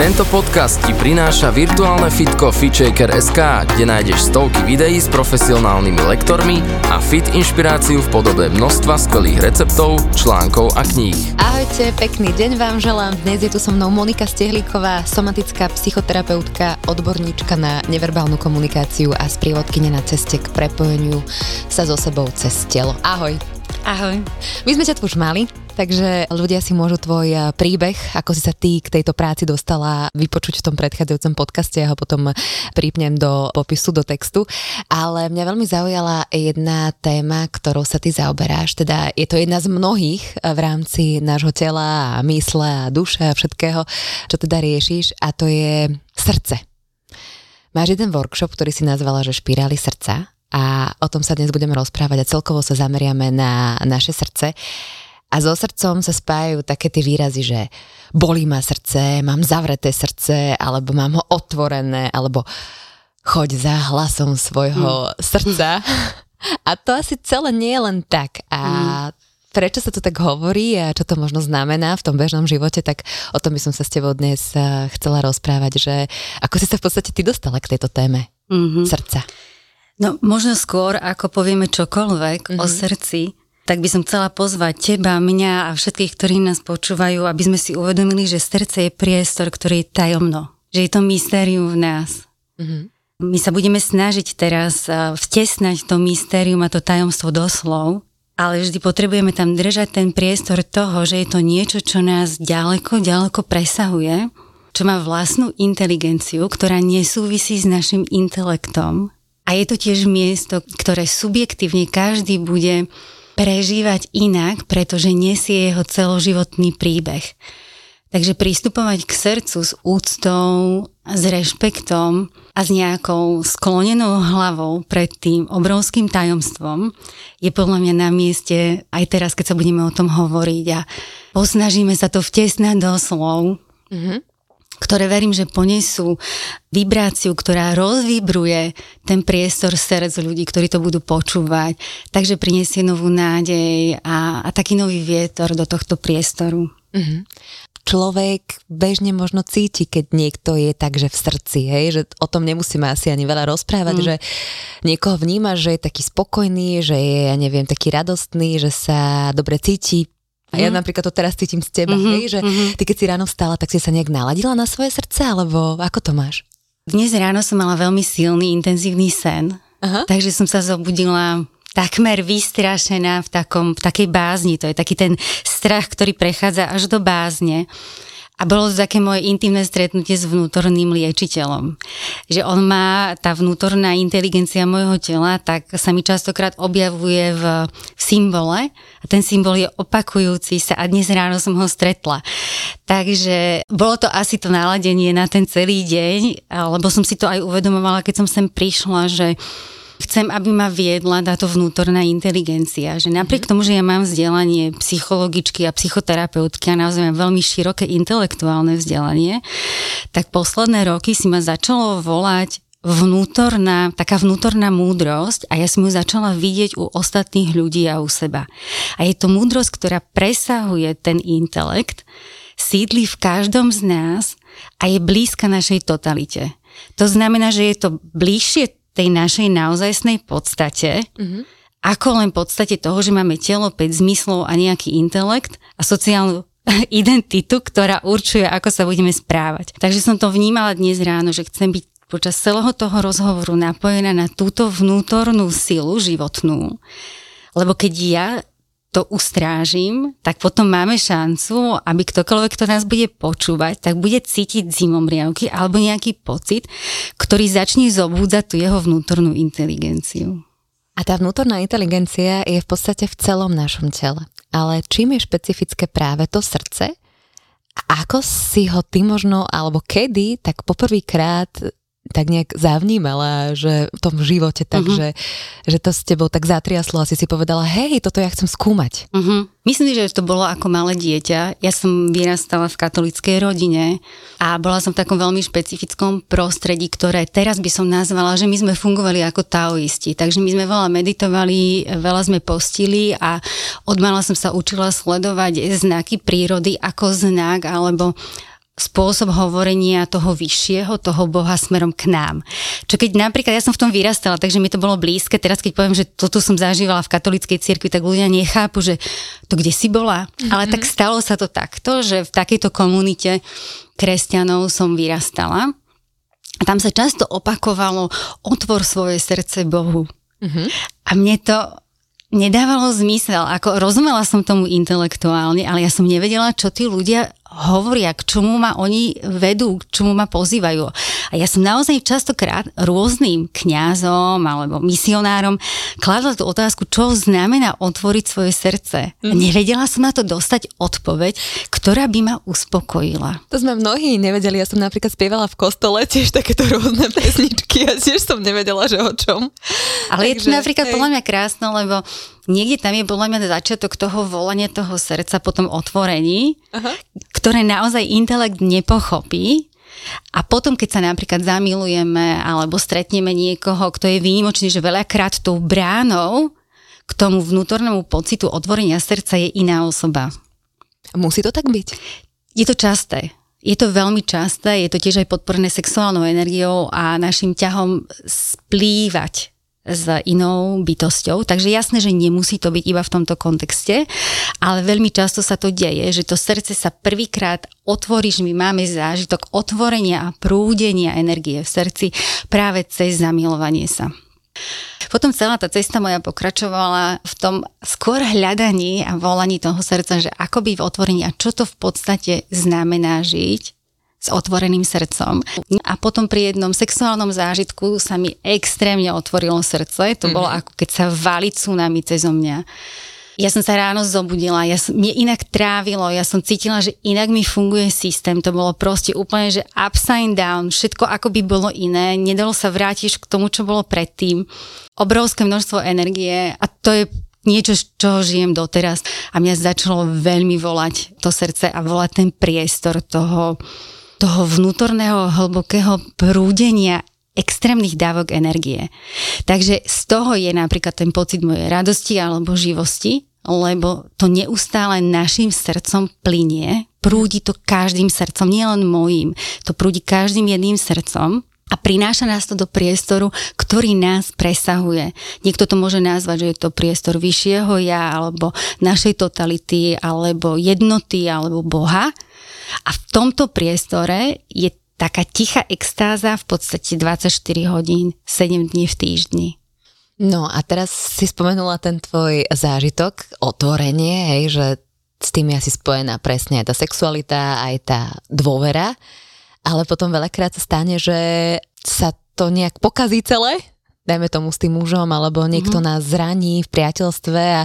Tento podcast ti prináša virtuálne fitko FitShaker.sk, kde nájdeš stovky videí s profesionálnymi lektormi a fit inšpiráciu v podobe množstva skvelých receptov, článkov a kníh. Ahojte, pekný deň vám želám. Dnes je tu so mnou Monika Stehlíková, somatická psychoterapeutka, odborníčka na neverbálnu komunikáciu a sprievodkynia na ceste k prepojeniu sa so sebou cez telo. Ahoj. Ahoj. My sme ťa tu už mali, takže ľudia si môžu tvoj eh, príbeh, ako si sa ty k tejto práci dostala, vypočuť v tom predchádzajúcom podcaste, ja ho potom prípnem do popisu, do textu. Ale mňa veľmi zaujala jedna téma, ktorou sa ty zaoberáš, teda je to jedna z mnohých eh, v rámci nášho tela a mysle a duše a všetkého, čo teda riešiš a to je srdce. Máš jeden workshop, ktorý si nazvala, že špirály srdca a o tom sa dnes budeme rozprávať a celkovo sa zameriame na naše srdce. A so srdcom sa spájajú také tie výrazy, že bolí ma srdce, mám zavreté srdce, alebo mám ho otvorené, alebo choď za hlasom svojho mm. srdca. A to asi celé nie je len tak. A mm. prečo sa to tak hovorí a čo to možno znamená v tom bežnom živote, tak o tom by som sa s tebou dnes eh, chcela rozprávať, že ako si sa v podstate ty dostala k tejto téme mm-hmm. srdca. No možno skôr, ako povieme čokoľvek mm-hmm. o mhm. srdci, tak by som chcela pozvať teba, mňa a všetkých, ktorí nás počúvajú, aby sme si uvedomili, že srdce je priestor, ktorý je tajomno. Že je to mystérium v nás. Mm-hmm. My sa budeme snažiť teraz vtesnať to mystérium a to tajomstvo do slov, ale vždy potrebujeme tam držať ten priestor toho, že je to niečo, čo nás ďaleko, ďaleko presahuje, čo má vlastnú inteligenciu, ktorá nesúvisí s našim intelektom, a je to tiež miesto, ktoré subjektívne každý bude prežívať inak, pretože nesie jeho celoživotný príbeh. Takže pristupovať k srdcu s úctou, s rešpektom a s nejakou sklonenou hlavou pred tým obrovským tajomstvom je podľa mňa na mieste aj teraz, keď sa budeme o tom hovoriť a posnažíme sa to vtesnať do slov. Mm-hmm ktoré verím, že ponesú vibráciu, ktorá rozvibruje ten priestor srdc ľudí, ktorí to budú počúvať. Takže prinesie novú nádej a, a taký nový vietor do tohto priestoru. Mm-hmm človek bežne možno cíti, keď niekto je tak, že v srdci, hej, že o tom nemusíme asi ani veľa rozprávať, mm. že niekoho vníma, že je taký spokojný, že je, ja neviem, taký radostný, že sa dobre cíti, a ja mm. napríklad to teraz cítim z teba, mm-hmm, hej, že mm-hmm. ty keď si ráno vstala, tak si sa nejak naladila na svoje srdce, alebo ako to máš? Dnes ráno som mala veľmi silný, intenzívny sen, Aha. takže som sa zobudila takmer vystrašená v, takom, v takej bázni. To je taký ten strach, ktorý prechádza až do bázne. A bolo to také moje intimné stretnutie s vnútorným liečiteľom. Že on má, tá vnútorná inteligencia môjho tela, tak sa mi častokrát objavuje v, v symbole a ten symbol je opakujúci sa a dnes ráno som ho stretla. Takže bolo to asi to naladenie na ten celý deň, lebo som si to aj uvedomovala, keď som sem prišla, že chcem, aby ma viedla táto vnútorná inteligencia. Že napriek tomu, že ja mám vzdelanie psychologičky a psychoterapeutky a naozaj mám veľmi široké intelektuálne vzdelanie, tak posledné roky si ma začalo volať vnútorná, taká vnútorná múdrosť a ja som ju začala vidieť u ostatných ľudí a u seba. A je to múdrosť, ktorá presahuje ten intelekt, sídli v každom z nás a je blízka našej totalite. To znamená, že je to bližšie tej našej naozajstnej podstate, mm-hmm. ako len podstate toho, že máme telo, 5 zmyslov a nejaký intelekt a sociálnu identitu, ktorá určuje, ako sa budeme správať. Takže som to vnímala dnes ráno, že chcem byť počas celého toho rozhovoru napojená na túto vnútornú silu životnú. Lebo keď ja to ustrážim, tak potom máme šancu, aby ktokoľvek, kto nás bude počúvať, tak bude cítiť zimom riavky alebo nejaký pocit, ktorý začne zobúdzať tú jeho vnútornú inteligenciu. A tá vnútorná inteligencia je v podstate v celom našom tele. Ale čím je špecifické práve to srdce? A ako si ho ty možno, alebo kedy, tak poprvýkrát tak nejak zavnímala, že v tom živote tak, uh-huh. že, že to s tebou tak zatriaslo a si si povedala, hej, toto ja chcem skúmať. Uh-huh. Myslím, že to bolo ako malé dieťa. Ja som vyrastala v katolickej rodine a bola som v takom veľmi špecifickom prostredí, ktoré teraz by som nazvala, že my sme fungovali ako taoisti. Takže my sme veľa meditovali, veľa sme postili a od mala som sa učila sledovať znaky prírody ako znak alebo spôsob hovorenia toho vyššieho, toho Boha smerom k nám. Čo keď napríklad ja som v tom vyrastala, takže mi to bolo blízke, teraz keď poviem, že toto som zažívala v katolíckej cirkvi, tak ľudia nechápu, že to kde si bola. Mm-hmm. Ale tak stalo sa to takto, že v takejto komunite kresťanov som vyrastala. A tam sa často opakovalo, otvor svoje srdce Bohu. Mm-hmm. A mne to nedávalo zmysel. Ako rozumela som tomu intelektuálne, ale ja som nevedela, čo tí ľudia hovoria, k čomu ma oni vedú, k čomu ma pozývajú. A ja som naozaj častokrát rôznym kňazom alebo misionárom kladla tú otázku, čo znamená otvoriť svoje srdce. Mm. Nevedela som na to dostať odpoveď, ktorá by ma uspokojila. To sme mnohí nevedeli. Ja som napríklad spievala v kostole tiež takéto rôzne pesničky a tiež som nevedela, že o čom. Ale Takže, je to napríklad hej. podľa mňa krásne, lebo niekde tam je podľa mňa začiatok toho volania toho srdca po tom otvorení, Aha ktoré naozaj intelekt nepochopí. A potom, keď sa napríklad zamilujeme alebo stretneme niekoho, kto je výnimočný, že veľakrát tou bránou k tomu vnútornému pocitu otvorenia srdca je iná osoba. Musí to tak byť? Je to časté. Je to veľmi časté, je to tiež aj podporné sexuálnou energiou a našim ťahom splývať s inou bytosťou. Takže jasné, že nemusí to byť iba v tomto kontexte, ale veľmi často sa to deje, že to srdce sa prvýkrát otvorí, že my máme zážitok otvorenia a prúdenia energie v srdci práve cez zamilovanie sa. Potom celá tá cesta moja pokračovala v tom skôr hľadaní a volaní toho srdca, že ako byť v otvorení a čo to v podstate znamená žiť s otvoreným srdcom. A potom pri jednom sexuálnom zážitku sa mi extrémne otvorilo srdce. To mm-hmm. bolo ako keď sa valí tsunami cez mňa. Ja som sa ráno zobudila, ja som, mne inak trávilo, ja som cítila, že inak mi funguje systém, to bolo proste úplne, že upside down, všetko ako by bolo iné, nedalo sa vrátiť k tomu, čo bolo predtým. Obrovské množstvo energie a to je niečo, z čoho žijem doteraz. A mňa začalo veľmi volať to srdce a volať ten priestor toho, toho vnútorného hlbokého prúdenia extrémnych dávok energie. Takže z toho je napríklad ten pocit mojej radosti alebo živosti, lebo to neustále našim srdcom plinie, prúdi to každým srdcom, nielen mojím, to prúdi každým jedným srdcom a prináša nás to do priestoru, ktorý nás presahuje. Niekto to môže nazvať, že je to priestor vyššieho ja, alebo našej totality, alebo jednoty, alebo Boha. A v tomto priestore je taká tichá extáza v podstate 24 hodín, 7 dní v týždni. No a teraz si spomenula ten tvoj zážitok, otvorenie, hej, že s tým je asi spojená presne aj tá sexualita, aj tá dôvera, ale potom veľakrát sa stane, že sa to nejak pokazí celé, dajme tomu s tým mužom, alebo niekto mm-hmm. nás zraní v priateľstve a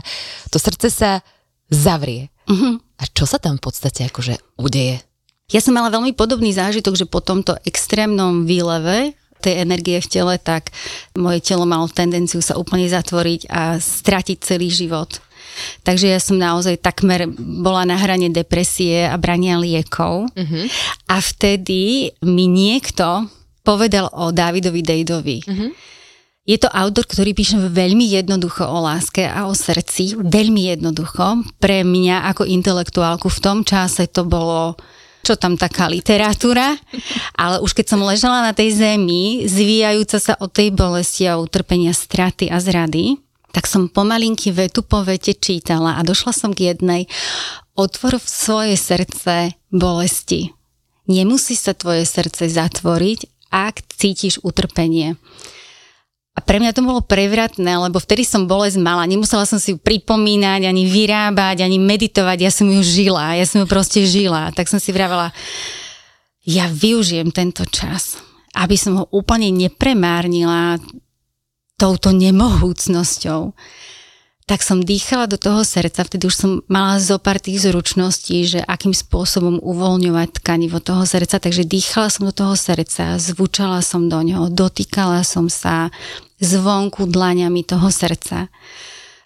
to srdce sa zavrie. Mm-hmm. A čo sa tam v podstate akože udeje? Ja som mala veľmi podobný zážitok, že po tomto extrémnom výleve tej energie v tele, tak moje telo malo tendenciu sa úplne zatvoriť a stratiť celý život. Takže ja som naozaj takmer bola na hrane depresie a brania liekov. Uh-huh. A vtedy mi niekto povedal o Davidovi Dejdovi. Uh-huh je to autor, ktorý píše veľmi jednoducho o láske a o srdci, veľmi jednoducho. Pre mňa ako intelektuálku v tom čase to bolo čo tam taká literatúra, ale už keď som ležala na tej zemi, zvíjajúca sa od tej bolesti a utrpenia straty a zrady, tak som pomalinky vetu po vete čítala a došla som k jednej otvor v svoje srdce bolesti. Nemusí sa tvoje srdce zatvoriť, ak cítiš utrpenie. A pre mňa to bolo prevratné, lebo vtedy som bolesť mala. Nemusela som si ju pripomínať, ani vyrábať, ani meditovať. Ja som ju žila. Ja som ju proste žila. Tak som si vravela, ja využijem tento čas, aby som ho úplne nepremárnila touto nemohúcnosťou. tak som dýchala do toho srdca, vtedy už som mala zo pár tých zručností, že akým spôsobom uvoľňovať tkanivo toho srdca, takže dýchala som do toho srdca, zvučala som do ňoho, dotýkala som sa zvonku dlaňami toho srdca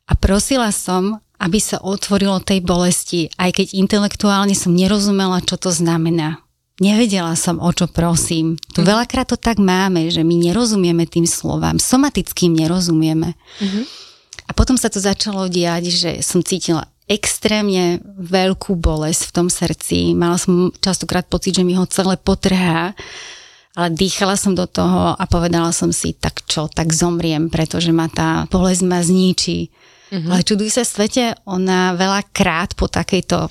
a prosila som, aby sa otvorilo tej bolesti, aj keď intelektuálne som nerozumela, čo to znamená. Nevedela som, o čo prosím. Tu mm. veľakrát to tak máme, že my nerozumieme tým slovám, somatickým nerozumieme. Mm-hmm. A potom sa to začalo diať, že som cítila extrémne veľkú bolesť v tom srdci. Mala som častokrát pocit, že mi ho celé potrhá, ale dýchala som do toho a povedala som si, tak čo, tak zomriem, pretože ma tá bolesť ma zničí. Mm-hmm. Ale čuduj sa svete, ona veľakrát po takejto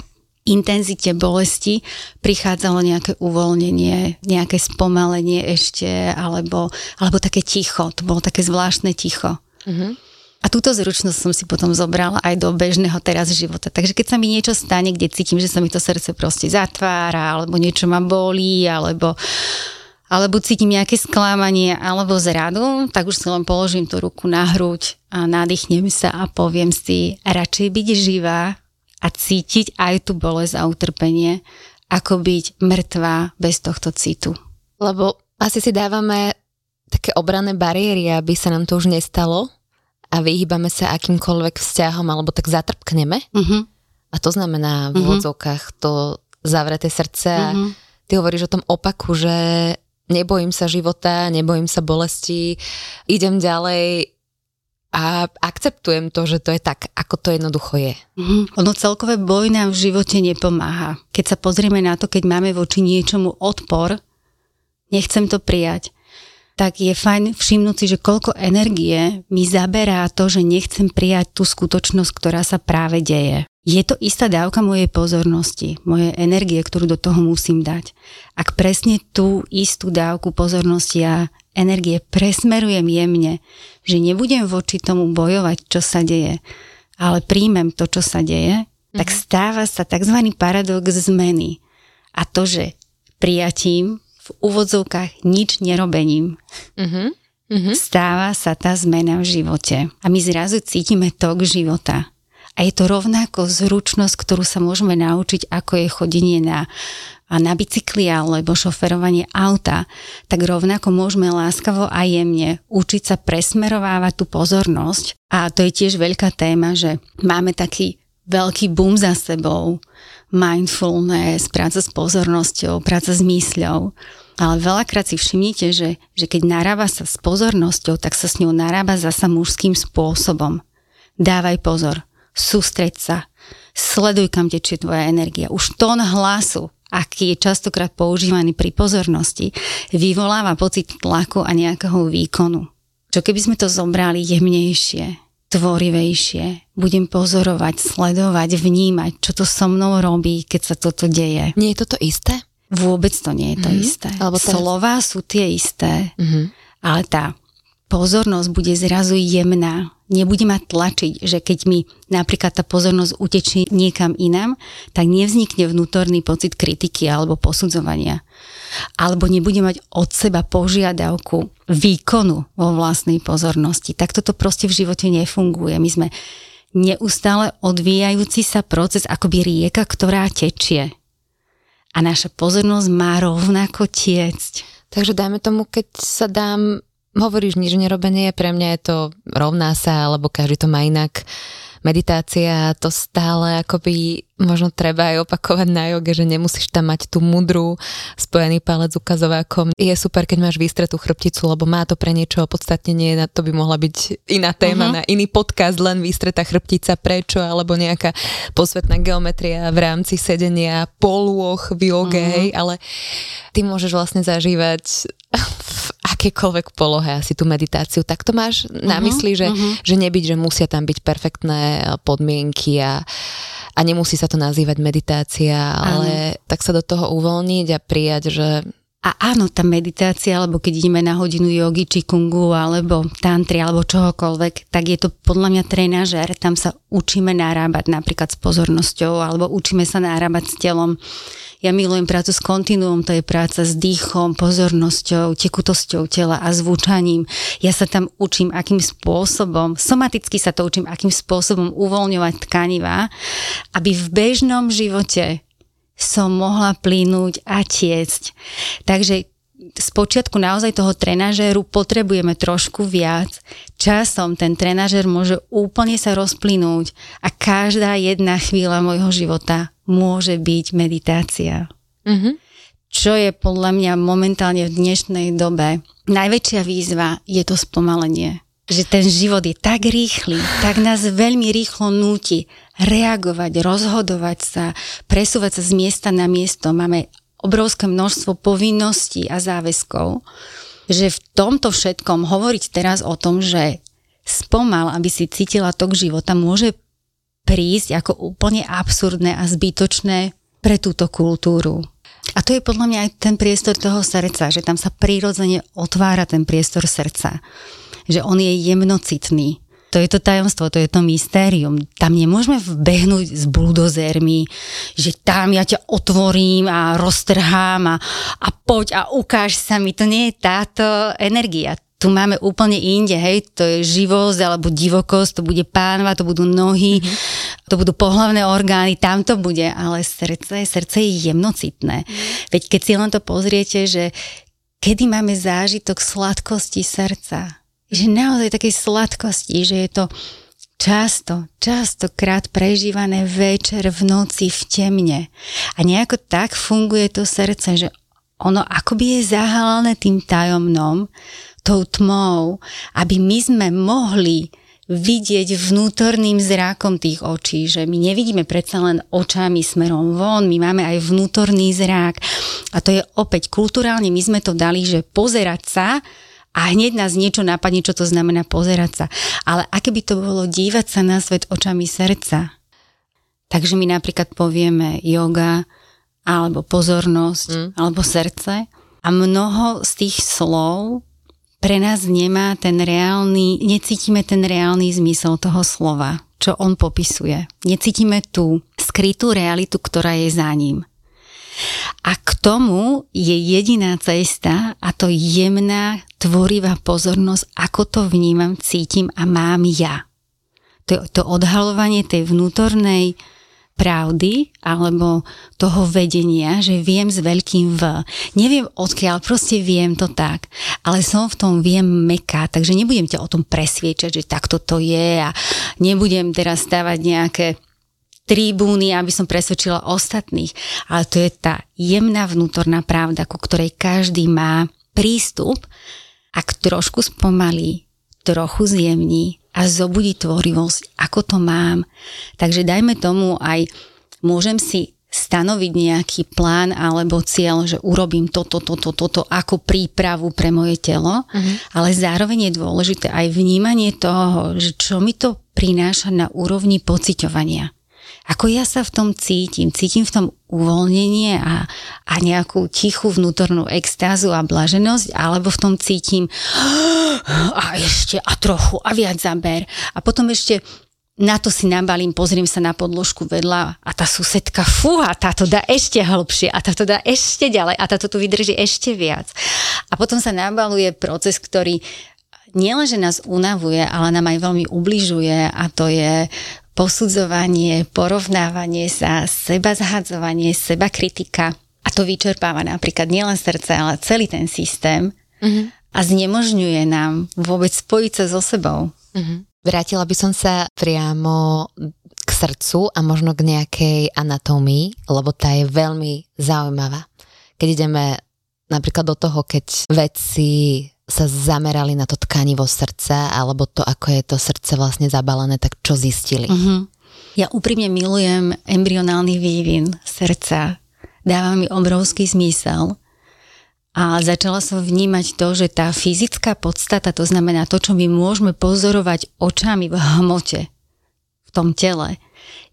intenzite bolesti prichádzalo nejaké uvoľnenie, nejaké spomalenie ešte, alebo, alebo také ticho. To bolo také zvláštne ticho. Mm-hmm. A túto zručnosť som si potom zobrala aj do bežného teraz života. Takže keď sa mi niečo stane, kde cítim, že sa mi to srdce proste zatvára, alebo niečo ma bolí, alebo, alebo cítim nejaké sklamanie, alebo zradu, tak už si len položím tú ruku na hruď a nadýchnem sa a poviem si, radšej byť živá a cítiť aj tú bolesť a utrpenie, ako byť mŕtvá bez tohto citu. Lebo asi si dávame také obrané bariéry, aby sa nám to už nestalo, a vyhýbame sa akýmkoľvek vzťahom alebo tak zatrpkneme. Uh-huh. A to znamená v uh-huh. úvodzovkách to zavreté srdce. Uh-huh. Ty hovoríš o tom opaku, že nebojím sa života, nebojím sa bolesti, idem ďalej a akceptujem to, že to je tak, ako to jednoducho je. Mm-hmm. Ono celkové boj nám v živote nepomáha. Keď sa pozrieme na to, keď máme voči niečomu odpor, nechcem to prijať, tak je fajn všimnúť si, že koľko energie mi zaberá to, že nechcem prijať tú skutočnosť, ktorá sa práve deje. Je to istá dávka mojej pozornosti, mojej energie, ktorú do toho musím dať. Ak presne tú istú dávku pozornosti a energie presmerujem jemne, že nebudem voči tomu bojovať, čo sa deje, ale príjmem to, čo sa deje, mm-hmm. tak mhm. stáva sa tzv. paradox zmeny. A to, že prijatím v úvodzovkách nič nerobením. Uh-huh. Uh-huh. Stáva sa tá zmena v živote a my zrazu cítime tok života. A je to rovnako zručnosť, ktorú sa môžeme naučiť, ako je chodenie na, na bicykli alebo šoferovanie auta, tak rovnako môžeme láskavo a jemne učiť sa presmerovávať tú pozornosť. A to je tiež veľká téma, že máme taký veľký boom za sebou, mindfulness, práca s pozornosťou, práca s mysľou. Ale veľakrát si všimnite, že, že keď narába sa s pozornosťou, tak sa s ňou narába zasa mužským spôsobom. Dávaj pozor, sústreď sa, sleduj, kam tečie tvoja energia. Už tón hlasu, aký je častokrát používaný pri pozornosti, vyvoláva pocit tlaku a nejakého výkonu. Čo keby sme to zobrali jemnejšie, tvorivejšie. Budem pozorovať, sledovať, vnímať, čo to so mnou robí, keď sa toto deje. Nie je toto isté? Vôbec to nie je to mm-hmm. isté. Alebo teraz... Slová sú tie isté, mm-hmm. ale tá pozornosť bude zrazu jemná. Nebude ma tlačiť, že keď mi napríklad tá pozornosť utečí niekam inám, tak nevznikne vnútorný pocit kritiky alebo posudzovania alebo nebude mať od seba požiadavku výkonu vo vlastnej pozornosti. Tak toto proste v živote nefunguje. My sme neustále odvíjajúci sa proces, akoby rieka, ktorá tečie. A naša pozornosť má rovnako tiecť. Takže dajme tomu, keď sa dám, hovoríš nič nerobenie, pre mňa je to rovná sa, alebo každý to má inak meditácia, to stále akoby možno treba aj opakovať na joge, že nemusíš tam mať tú mudrú spojený palec ukazovákom. Je super, keď máš výstretú chrbticu, lebo má to pre niečo opodstatnenie, na to by mohla byť iná téma, uh-huh. na iný podcast, len výstretá chrbtica, prečo, alebo nejaká posvetná geometria v rámci sedenia, polôch v joge, uh-huh. ale ty môžeš vlastne zažívať akékoľvek polohe asi tú meditáciu, tak to máš na uh-huh, mysli, že, uh-huh. že nebyť, že musia tam byť perfektné eh, podmienky a, a nemusí sa to nazývať meditácia, ale ano. tak sa do toho uvoľniť a prijať, že a áno, tá meditácia, alebo keď ideme na hodinu jogy, či kungu, alebo tantry, alebo čohokoľvek, tak je to podľa mňa trénažer. Tam sa učíme narábať napríklad s pozornosťou, alebo učíme sa narábať s telom. Ja milujem prácu s kontinuum, to je práca s dýchom, pozornosťou, tekutosťou tela a zvučaním. Ja sa tam učím, akým spôsobom, somaticky sa to učím, akým spôsobom uvoľňovať tkanivá, aby v bežnom živote som mohla plínuť a tiecť. Takže z počiatku naozaj toho trenažéru potrebujeme trošku viac. Časom ten trenažér môže úplne sa rozplynúť a každá jedna chvíľa môjho života môže byť meditácia. Mm-hmm. Čo je podľa mňa momentálne v dnešnej dobe najväčšia výzva je to spomalenie. Že ten život je tak rýchly, tak nás veľmi rýchlo núti reagovať, rozhodovať sa, presúvať sa z miesta na miesto. Máme obrovské množstvo povinností a záväzkov, že v tomto všetkom hovoriť teraz o tom, že spomal, aby si cítila tok života, môže prísť ako úplne absurdné a zbytočné pre túto kultúru. A to je podľa mňa aj ten priestor toho srdca, že tam sa prirodzene otvára ten priestor srdca. Že on je jemnocitný. To je to tajomstvo, to je to mystérium. Tam nemôžeme vbehnúť s buldozermi, že tam ja ťa otvorím a roztrhám a, a poď a ukáž sa mi. To nie je táto energia. Tu máme úplne inde, hej, to je živosť alebo divokosť, to bude pánva, to budú nohy, mm-hmm. to budú pohlavné orgány, tam to bude, ale srdce, srdce je jemnocitné. Mm-hmm. Veď keď si len to pozriete, že kedy máme zážitok sladkosti srdca, že naozaj takej sladkosti, že je to často, častokrát prežívané večer v noci v temne. A nejako tak funguje to srdce, že ono akoby je zahalené tým tajomnom, tou tmou, aby my sme mohli vidieť vnútorným zrákom tých očí, že my nevidíme predsa len očami smerom von, my máme aj vnútorný zrák. A to je opäť kulturálne, my sme to dali, že pozerať sa a hneď nás niečo napadne, čo to znamená pozerať sa. Ale aké by to bolo dívať sa na svet očami srdca. Takže my napríklad povieme yoga, alebo pozornosť, mm. alebo srdce. A mnoho z tých slov pre nás nemá ten reálny, necítime ten reálny zmysel toho slova, čo on popisuje. Necítime tú skrytú realitu, ktorá je za ním. A k tomu je jediná cesta a to jemná, tvorivá pozornosť, ako to vnímam, cítim a mám ja. To, to odhalovanie tej vnútornej pravdy alebo toho vedenia, že viem s veľkým V. Neviem odkiaľ, proste viem to tak, ale som v tom viem meká, takže nebudem ťa o tom presviečať, že takto to je a nebudem teraz stavať nejaké tribúny, aby som presvedčila ostatných. Ale to je tá jemná vnútorná pravda, ku ktorej každý má prístup, ak trošku spomalí, trochu zjemní a zobudí tvorivosť, ako to mám. Takže dajme tomu aj, môžem si stanoviť nejaký plán alebo cieľ, že urobím toto, toto, toto ako prípravu pre moje telo, uh-huh. ale zároveň je dôležité aj vnímanie toho, že čo mi to prináša na úrovni pociťovania ako ja sa v tom cítim. Cítim v tom uvoľnenie a, a nejakú tichú vnútornú extázu a blaženosť, alebo v tom cítim a ešte a trochu a viac zaber. A potom ešte na to si nabalím, pozriem sa na podložku vedľa a tá susedka, fúha, táto dá ešte hlbšie a táto dá ešte ďalej a táto tu vydrží ešte viac. A potom sa nabaluje proces, ktorý nielenže nás unavuje, ale nám aj veľmi ubližuje a to je posudzovanie, porovnávanie sa, seba zhadzovanie, seba kritika. A to vyčerpáva napríklad nielen srdce, ale celý ten systém mm-hmm. a znemožňuje nám vôbec spojiť sa so sebou. Mm-hmm. Vrátila by som sa priamo k srdcu a možno k nejakej anatómii, lebo tá je veľmi zaujímavá. Keď ideme napríklad do toho, keď vedci sa zamerali na to tkanivo srdca alebo to, ako je to srdce vlastne zabalené, tak čo zistili? Uh-huh. Ja úprimne milujem embryonálny vývin srdca. Dáva mi obrovský zmysel. A začala som vnímať to, že tá fyzická podstata, to znamená to, čo my môžeme pozorovať očami v hmote, v tom tele,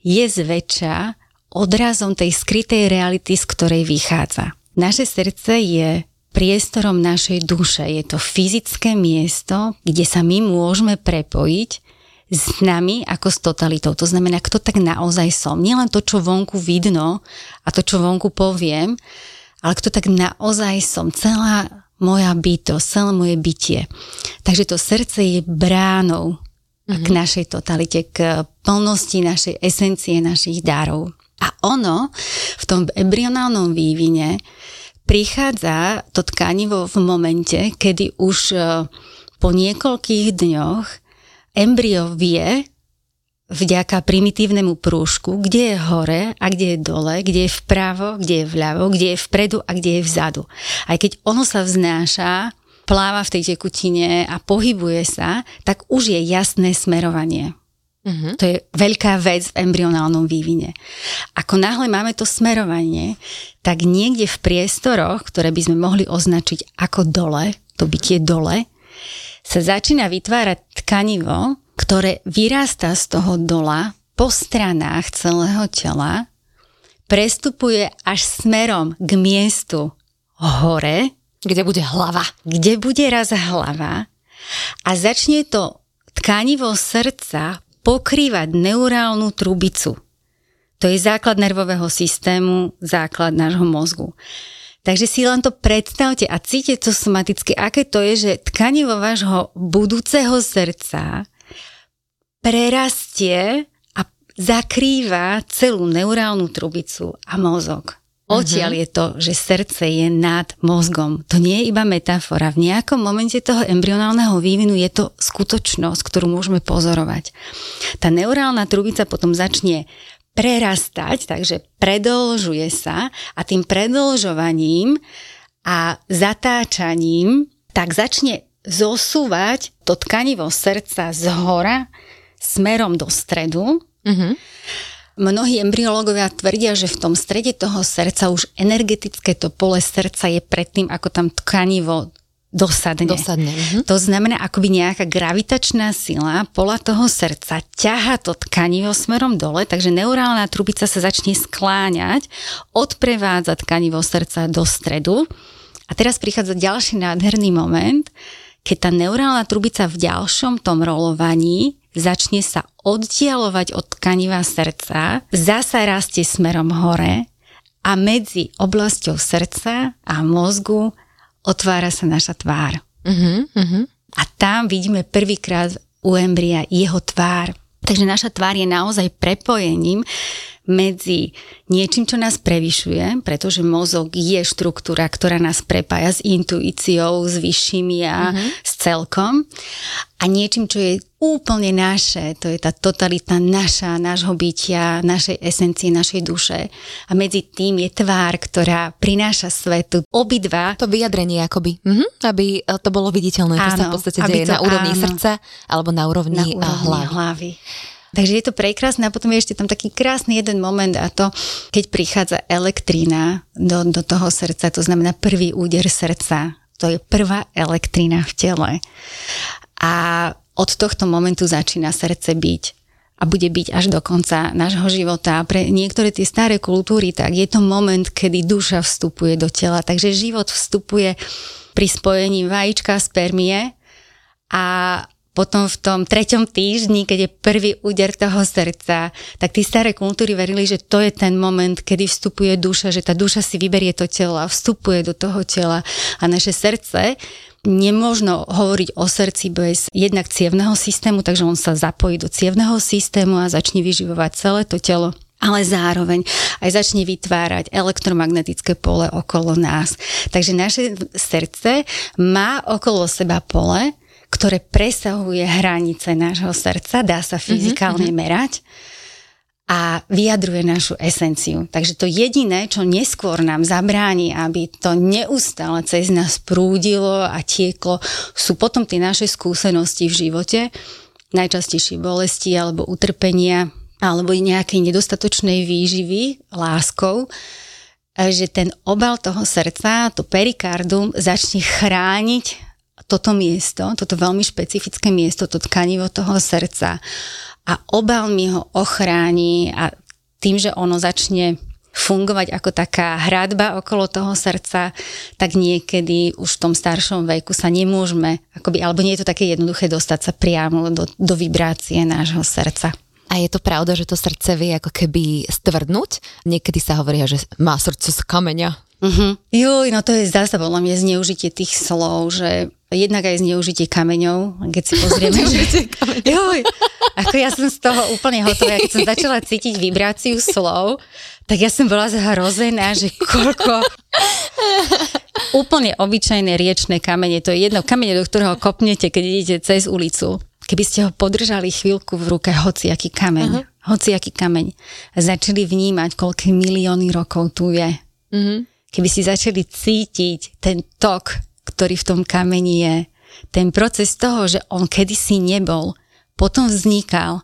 je zväčša odrazom tej skrytej reality, z ktorej vychádza. Naše srdce je priestorom našej duše. Je to fyzické miesto, kde sa my môžeme prepojiť s nami ako s totalitou. To znamená, kto tak naozaj som. Nielen to, čo vonku vidno a to, čo vonku poviem, ale kto tak naozaj som. Celá moja bytosť, celé moje bytie. Takže to srdce je bránou mm-hmm. k našej totalite, k plnosti našej esencie, našich darov. A ono v tom embryonálnom vývine prichádza to tkanivo v momente, kedy už e, po niekoľkých dňoch embryo vie vďaka primitívnemu prúžku, kde je hore a kde je dole, kde je vpravo, kde je vľavo, kde je vpredu a kde je vzadu. Aj keď ono sa vznáša, pláva v tej tekutine a pohybuje sa, tak už je jasné smerovanie. Uh-huh. To je veľká vec v embryonálnom vývine. Ako náhle máme to smerovanie, tak niekde v priestoroch, ktoré by sme mohli označiť ako dole, to bytie dole, sa začína vytvárať tkanivo, ktoré vyrastá z toho dola po stranách celého tela, prestupuje až smerom k miestu hore, kde bude hlava. Kde bude raz hlava a začne to tkanivo srdca pokrývať neurálnu trubicu. To je základ nervového systému, základ nášho mozgu. Takže si len to predstavte a cítite to somaticky, aké to je, že tkanivo vášho budúceho srdca prerastie a zakrýva celú neurálnu trubicu a mozog. Odtiaľ uh-huh. je to, že srdce je nad mozgom. To nie je iba metafora. V nejakom momente toho embryonálneho vývinu je to skutočnosť, ktorú môžeme pozorovať. Tá neurálna trubica potom začne prerastať, takže predlžuje sa a tým predlžovaním a zatáčaním tak začne zosúvať to tkanivo srdca z hora smerom do stredu. Uh-huh. Mnohí embryológovia tvrdia, že v tom strede toho srdca už energetické to pole srdca je predtým, ako tam tkanivo dosadne. dosadne. Mhm. To znamená, akoby nejaká gravitačná sila pola toho srdca ťaha to tkanivo smerom dole, takže neurálna trubica sa začne skláňať, odprevádza tkanivo srdca do stredu. A teraz prichádza ďalší nádherný moment, keď tá neurálna trubica v ďalšom tom rolovaní začne sa oddialovať od tkaniva srdca, zasa rastie smerom hore a medzi oblasťou srdca a mozgu otvára sa naša tvár. Uh-huh, uh-huh. A tam vidíme prvýkrát u embria jeho tvár. Takže naša tvár je naozaj prepojením medzi niečím, čo nás prevyšuje, pretože mozog je štruktúra, ktorá nás prepája s intuíciou, s vyššími a uh-huh. s celkom a niečím, čo je úplne naše, to je tá totalita naša, nášho bytia, našej esencie, našej duše. A medzi tým je tvár, ktorá prináša svetu obidva. To vyjadrenie akoby, uh-huh. aby to bolo viditeľné, čo sa v podstate deje to, na úrovni áno, srdca alebo na úrovni, na úrovni hlavy. hlavy. Takže je to prekrásne a potom je ešte tam taký krásny jeden moment a to, keď prichádza elektrína do, do toho srdca, to znamená prvý úder srdca. To je prvá elektrína v tele. A od tohto momentu začína srdce byť a bude byť až do konca nášho života. A pre niektoré tie staré kultúry, tak je to moment, kedy duša vstupuje do tela. Takže život vstupuje pri spojení vajíčka, spermie a potom v tom treťom týždni, keď je prvý úder toho srdca, tak tí staré kultúry verili, že to je ten moment, kedy vstupuje duša, že tá duša si vyberie to telo a vstupuje do toho tela a naše srdce Nemožno hovoriť o srdci bez jednak cievného systému, takže on sa zapojí do cievného systému a začne vyživovať celé to telo ale zároveň aj začne vytvárať elektromagnetické pole okolo nás. Takže naše srdce má okolo seba pole, ktoré presahuje hranice nášho srdca, dá sa mhm, fyzikálne mm-hmm. merať a vyjadruje našu esenciu. Takže to jediné, čo neskôr nám zabráni, aby to neustále cez nás prúdilo a tieklo, sú potom tie naše skúsenosti v živote, najčastejšie bolesti alebo utrpenia alebo nejakej nedostatočnej výživy láskou, že ten obal toho srdca, to perikardum začne chrániť toto miesto, toto veľmi špecifické miesto, to tkanivo toho srdca a obal mi ho ochráni a tým, že ono začne fungovať ako taká hradba okolo toho srdca, tak niekedy už v tom staršom veku sa nemôžeme, akoby, alebo nie je to také jednoduché dostať sa priamo do, do vibrácie nášho srdca. A je to pravda, že to srdce vie ako keby stvrdnúť? Niekedy sa hovoria, že má srdce z kameňa. Uh-huh. Juj, no to je zase podľa mňa zneužitie tých slov, že jednak aj zneužitie kameňov, keď si pozrieme, že... Juj, ako ja som z toho úplne hotová, keď som začala cítiť vibráciu slov, tak ja som bola zhrozená, že koľko úplne obyčajné riečné kamene, to je jedno kamene, do ktorého kopnete, keď idete cez ulicu. Keby ste ho podržali chvíľku v ruke, hociaký kameň, uh-huh. hociaký kameň, začali vnímať, koľko milióny rokov tu je. Uh-huh keby si začali cítiť ten tok, ktorý v tom kameni je, ten proces toho, že on kedysi nebol, potom vznikal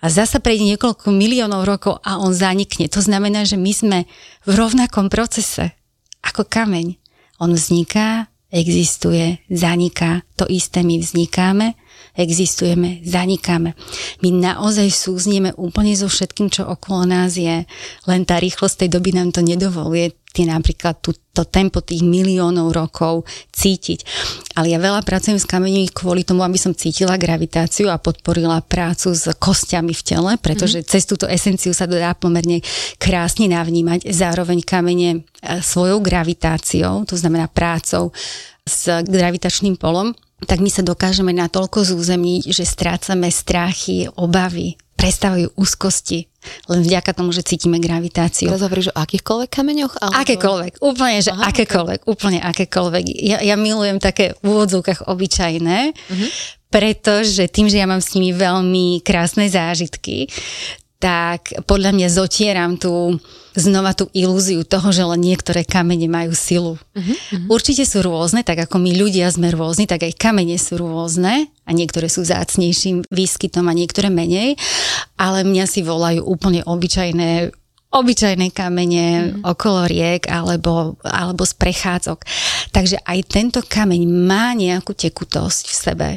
a zasa prejde niekoľko miliónov rokov a on zanikne. To znamená, že my sme v rovnakom procese ako kameň. On vzniká, existuje, zaniká. To isté my vznikáme, existujeme, zanikáme. My naozaj súznieme úplne so všetkým, čo okolo nás je, len tá rýchlosť tej doby nám to nedovoluje tie napríklad tú, to tempo tých miliónov rokov cítiť. Ale ja veľa pracujem s kameňmi kvôli tomu, aby som cítila gravitáciu a podporila prácu s kostiami v tele, pretože mm-hmm. cez túto esenciu sa dá pomerne krásne navnímať zároveň kamene e, svojou gravitáciou, to znamená prácou s gravitačným polom tak my sa dokážeme natoľko zúzemniť, že strácame strachy, obavy, prestávajú úzkosti, len vďaka tomu, že cítime gravitáciu. Teraz hovoríš o akýchkoľvek kameňoch? Alebo... Akékoľvek, úplne, že Aha, akékoľvek, okay. úplne akékoľvek. Ja, ja milujem také v úvodzovkách obyčajné, uh-huh. pretože tým, že ja mám s nimi veľmi krásne zážitky, tak podľa mňa zotieram tú znova tú ilúziu toho, že len niektoré kamene majú silu. Uh-huh, Určite sú rôzne, tak ako my ľudia sme rôzni, tak aj kamene sú rôzne a niektoré sú zácnejším výskytom a niektoré menej, ale mňa si volajú úplne obyčajné obyčajné kamene mm. okolo riek alebo, alebo z prechádzok. Takže aj tento kameň má nejakú tekutosť v sebe,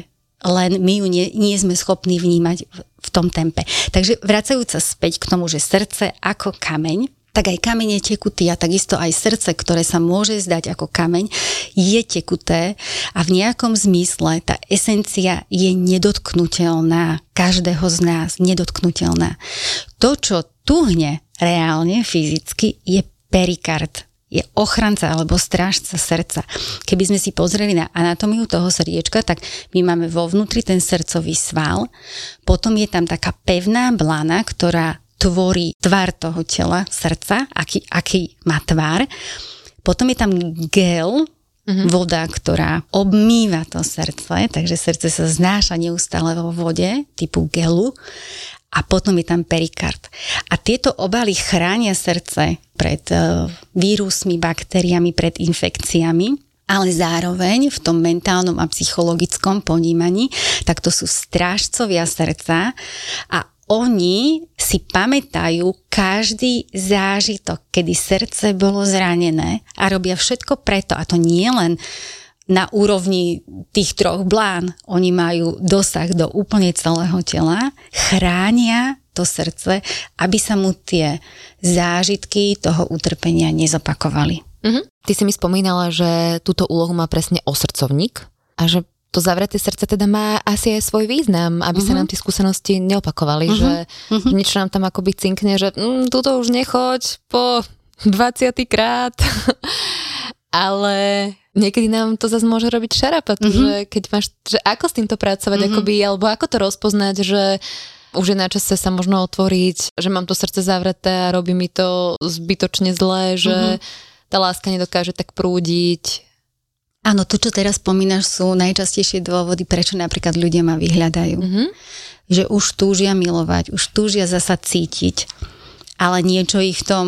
len my ju nie, nie sme schopní vnímať v, tom tempe. Takže vracajúca späť k tomu, že srdce ako kameň tak aj kameň je tekutý a takisto aj srdce, ktoré sa môže zdať ako kameň, je tekuté a v nejakom zmysle tá esencia je nedotknutelná, každého z nás nedotknutelná. To, čo tuhne reálne, fyzicky, je perikard je ochranca alebo strážca srdca. Keby sme si pozreli na anatómiu toho srdiečka, tak my máme vo vnútri ten srdcový sval, potom je tam taká pevná blana, ktorá tvorí tvar toho tela, srdca, aký, aký má tvar. Potom je tam gel, mm-hmm. voda, ktorá obmýva to srdce, takže srdce sa znáša neustále vo vode typu gelu a potom je tam perikard. A tieto obaly chránia srdce pred uh, vírusmi, baktériami, pred infekciami ale zároveň v tom mentálnom a psychologickom ponímaní, tak to sú strážcovia srdca a oni si pamätajú každý zážitok, kedy srdce bolo zranené a robia všetko preto, a to nie len na úrovni tých troch blán, oni majú dosah do úplne celého tela, chránia to srdce, aby sa mu tie zážitky toho utrpenia nezopakovali. Mm-hmm. Ty si mi spomínala, že túto úlohu má presne osrdcovník a že to zavreté srdce teda má asi aj svoj význam, aby uh-huh. sa mhm. nám tie skúsenosti neopakovali, uh-huh. že uh-huh. niečo nám tam akoby cinkne, že mm, túto už nechoď po 20 krát. Ale niekedy nám to zase môže robiť šarapat, uh-huh. že keď máš, že ako s týmto pracovať, uh-huh. akoby, alebo ako to rozpoznať, že už je na čase sa možno otvoriť, že mám to srdce zavreté a robí mi to zbytočne zlé, že uh-huh. tá láska nedokáže tak prúdiť, Áno, to, čo teraz spomínaš, sú najčastejšie dôvody, prečo napríklad ľudia ma vyhľadajú. Mm-hmm. Že už túžia milovať, už túžia zasa cítiť, ale niečo ich v tom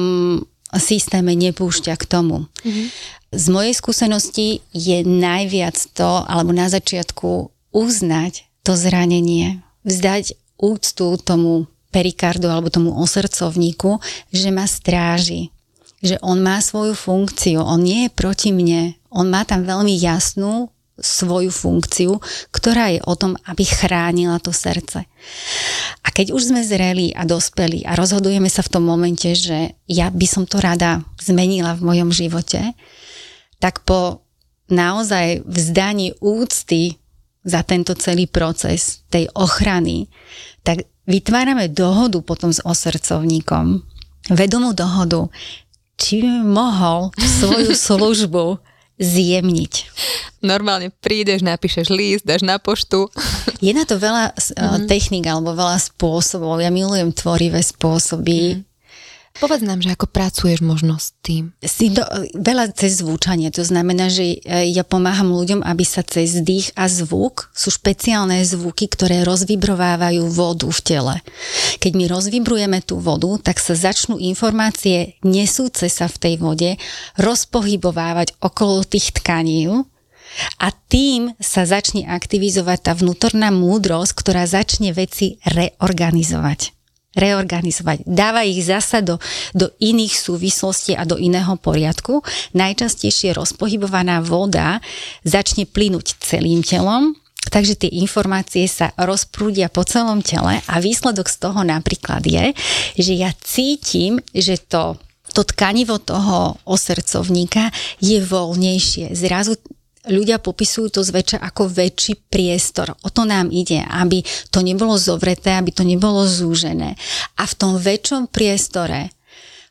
systéme nepúšťa k tomu. Mm-hmm. Z mojej skúsenosti je najviac to, alebo na začiatku uznať to zranenie, vzdať úctu tomu perikardu alebo tomu osrdcovníku, že ma stráži, že on má svoju funkciu, on nie je proti mne, on má tam veľmi jasnú svoju funkciu, ktorá je o tom, aby chránila to srdce. A keď už sme zreli a dospeli a rozhodujeme sa v tom momente, že ja by som to rada zmenila v mojom živote, tak po naozaj vzdaní úcty za tento celý proces tej ochrany, tak vytvárame dohodu potom s osrdcovníkom, vedomú dohodu, či by mohol svoju službu zjemniť. Normálne prídeš, napíšeš list, dáš na poštu. Je na to veľa mm-hmm. techník alebo veľa spôsobov. Ja milujem tvorivé spôsoby. Mm-hmm Povedz nám, že ako pracuješ možno s tým. Si do, veľa cez zvučanie, to znamená, že e, ja pomáham ľuďom, aby sa cez dých a zvuk, sú špeciálne zvuky, ktoré rozvibrovávajú vodu v tele. Keď my rozvibrujeme tú vodu, tak sa začnú informácie nesúce sa v tej vode rozpohybovávať okolo tých tkaní, a tým sa začne aktivizovať tá vnútorná múdrosť, ktorá začne veci reorganizovať reorganizovať. Dáva ich zasa do, do iných súvislostí a do iného poriadku. Najčastejšie rozpohybovaná voda začne plynúť celým telom, Takže tie informácie sa rozprúdia po celom tele a výsledok z toho napríklad je, že ja cítim, že to to tkanivo toho osrdcovníka je voľnejšie. Zrazu ľudia popisujú to zväčša ako väčší priestor. O to nám ide, aby to nebolo zovreté, aby to nebolo zúžené. A v tom väčšom priestore,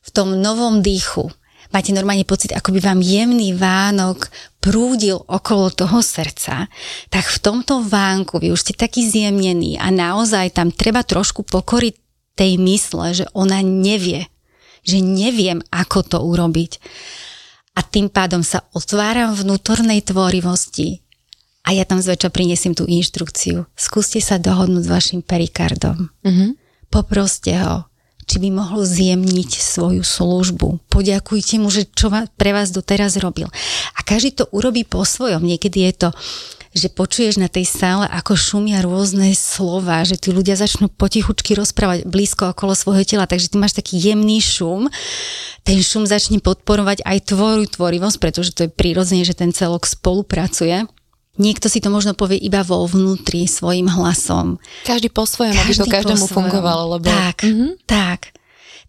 v tom novom dýchu, máte normálne pocit, ako by vám jemný vánok prúdil okolo toho srdca, tak v tomto vánku vy už ste taký zjemnený a naozaj tam treba trošku pokoriť tej mysle, že ona nevie, že neviem, ako to urobiť a tým pádom sa otváram vnútornej tvorivosti a ja tam zväčša prinesím tú inštrukciu. Skúste sa dohodnúť s vašim perikardom. Mm-hmm. Poproste ho, či by mohol zjemniť svoju službu. Poďakujte mu, že čo pre vás doteraz robil. A každý to urobí po svojom. Niekedy je to že počuješ na tej sále, ako šumia rôzne slova, že tí ľudia začnú potichučky rozprávať blízko okolo svojho tela, takže ty máš taký jemný šum, ten šum začne podporovať aj tvoju tvorivosť, pretože to je prirodzene, že ten celok spolupracuje. Niekto si to možno povie iba vo vnútri svojim hlasom. Každý po svojom, Každý aby to každému fungovalo. Lebo... Tak, mm-hmm. tak.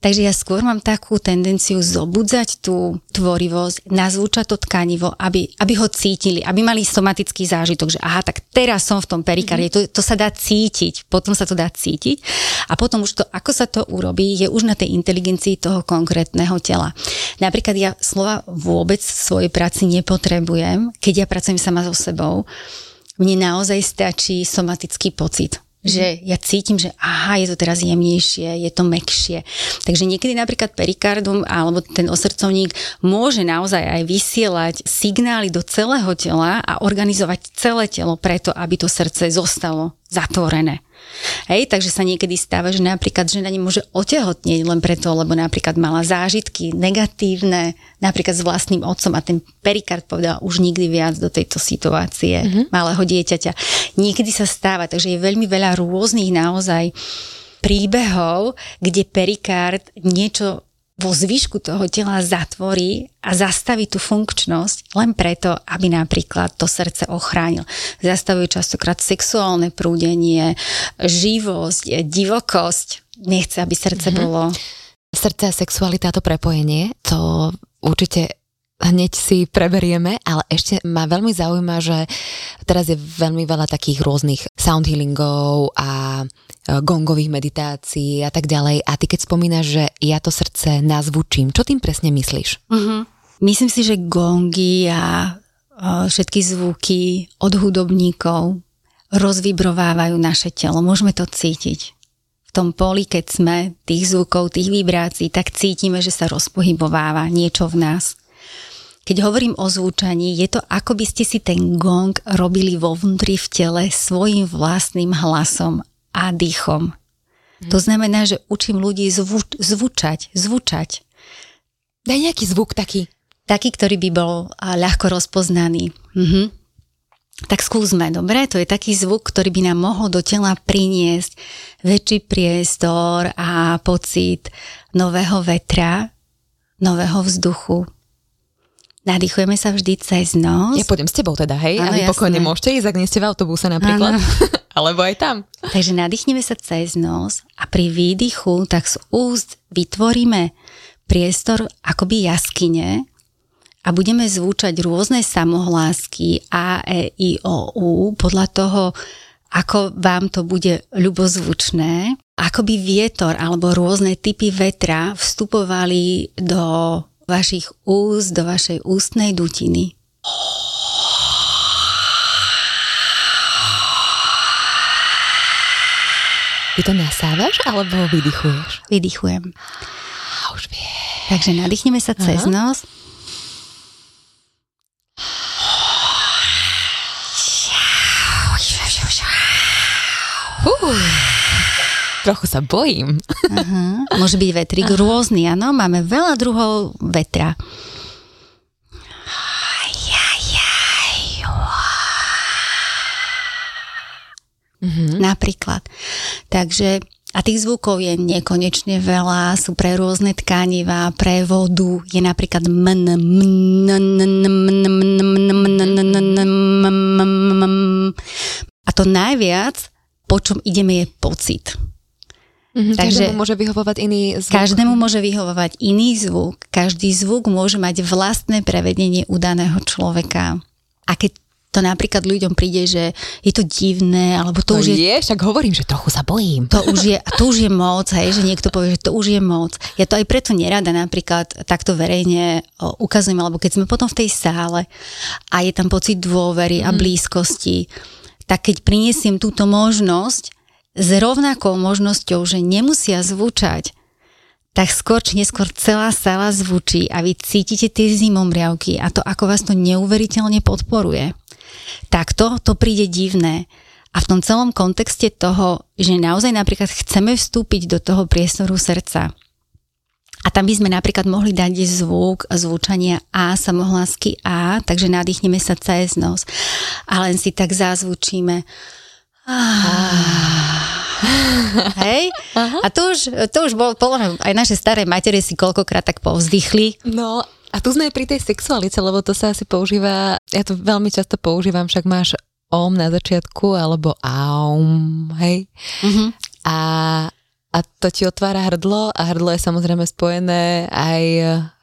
Takže ja skôr mám takú tendenciu zobudzať tú tvorivosť, nazvúčať to tkanivo, aby, aby ho cítili, aby mali somatický zážitok, že aha, tak teraz som v tom perikarde, mm-hmm. to, to sa dá cítiť, potom sa to dá cítiť a potom už to, ako sa to urobí, je už na tej inteligencii toho konkrétneho tela. Napríklad ja slova vôbec v svojej práci nepotrebujem, keď ja pracujem sama so sebou, mne naozaj stačí somatický pocit že ja cítim, že aha, je to teraz jemnejšie, je to mekšie. Takže niekedy napríklad perikardum alebo ten osrdcovník môže naozaj aj vysielať signály do celého tela a organizovať celé telo preto, aby to srdce zostalo zatvorené. Hej, takže sa niekedy stáva, že napríklad žena nemôže otehotnieť len preto, lebo napríklad mala zážitky negatívne, napríklad s vlastným otcom a ten perikard povedal už nikdy viac do tejto situácie mm-hmm. malého dieťaťa. Niekedy sa stáva, takže je veľmi veľa rôznych naozaj príbehov, kde perikard niečo vo zvyšku toho tela zatvorí a zastaví tú funkčnosť len preto, aby napríklad to srdce ochránil. Zastavuje častokrát sexuálne prúdenie, živosť, divokosť. Nechce, aby srdce mm-hmm. bolo... Srdce a sexualita, to prepojenie, to určite hneď si preberieme, ale ešte ma veľmi zaujíma, že teraz je veľmi veľa takých rôznych sound healingov a e, gongových meditácií a tak ďalej. A ty keď spomínaš, že ja to srdce nazvučím, čo tým presne myslíš? Uh-huh. Myslím si, že gongy a všetky zvuky od hudobníkov rozvibrovávajú naše telo. Môžeme to cítiť. V tom poli, keď sme tých zvukov, tých vibrácií, tak cítime, že sa rozpohybováva niečo v nás. Keď hovorím o zvučaní, je to ako by ste si ten gong robili vo vnútri v tele svojim vlastným hlasom a dýchom. Mm. To znamená, že učím ľudí zvu, zvučať, zvučať. Daj nejaký zvuk taký. Taký, ktorý by bol ľahko rozpoznaný. Mhm. Tak skúsme, dobre? To je taký zvuk, ktorý by nám mohol do tela priniesť väčší priestor a pocit nového vetra, nového vzduchu, Nadýchujeme sa vždy cez nos. Ja pôjdem s tebou teda, hej? Áno, a vy pokojne môžete ísť, ak nie ste v autobuse napríklad. Alebo aj tam. Takže nadýchneme sa cez nos a pri výdychu tak z úst vytvoríme priestor akoby jaskyne a budeme zvučať rôzne samohlásky A, E, I, O, U podľa toho, ako vám to bude ľubozvučné. Akoby vietor alebo rôzne typy vetra vstupovali do vašich úst, do vašej ústnej dutiny. Ty to nasávaš alebo vydychuješ? Vydychujem. A už vie. Takže nadýchneme sa cez nos. Uh, trochu sa bojím. Uh-huh. Môže byť vetrík uh-huh. rôzny, áno, máme veľa druhov vetra. Uh-huh. Napríklad. Takže a tých zvukov je nekonečne veľa, sú pre rôzne tkanivá, pre vodu, je napríklad mn, mn, mn, a to najviac, po čom ideme, je pocit. Mm-hmm, Takže každému môže vyhovovať iný zvuk. Každému môže vyhovovať iný zvuk. Každý zvuk môže mať vlastné prevedenie u daného človeka. A keď to napríklad ľuďom príde, že je to divné, alebo to, to už je... je... však hovorím, že trochu sa bojím. To už je, to už je moc, hej, že niekto povie, že to už je moc. Ja to aj preto nerada napríklad takto verejne ukazujem, alebo keď sme potom v tej sále a je tam pocit dôvery a blízkosti, tak keď priniesiem túto možnosť s rovnakou možnosťou, že nemusia zvučať, tak skôr či neskôr celá sála zvučí a vy cítite tie zimomriavky a to, ako vás to neuveriteľne podporuje. Takto to príde divné. A v tom celom kontexte toho, že naozaj napríklad chceme vstúpiť do toho priestoru srdca, a tam by sme napríklad mohli dať zvuk zvučania A, samohlásky A, takže nadýchneme sa cez nos a len si tak zazvučíme. Hej? A to už, to už bolo, podľa aj naše staré matere si koľkokrát tak povzdychli. No, a tu sme aj pri tej sexualite, lebo to sa asi používa, ja to veľmi často používam, však máš om na začiatku, alebo aum, hej? Uh-huh. A, a to ti otvára hrdlo a hrdlo je samozrejme spojené aj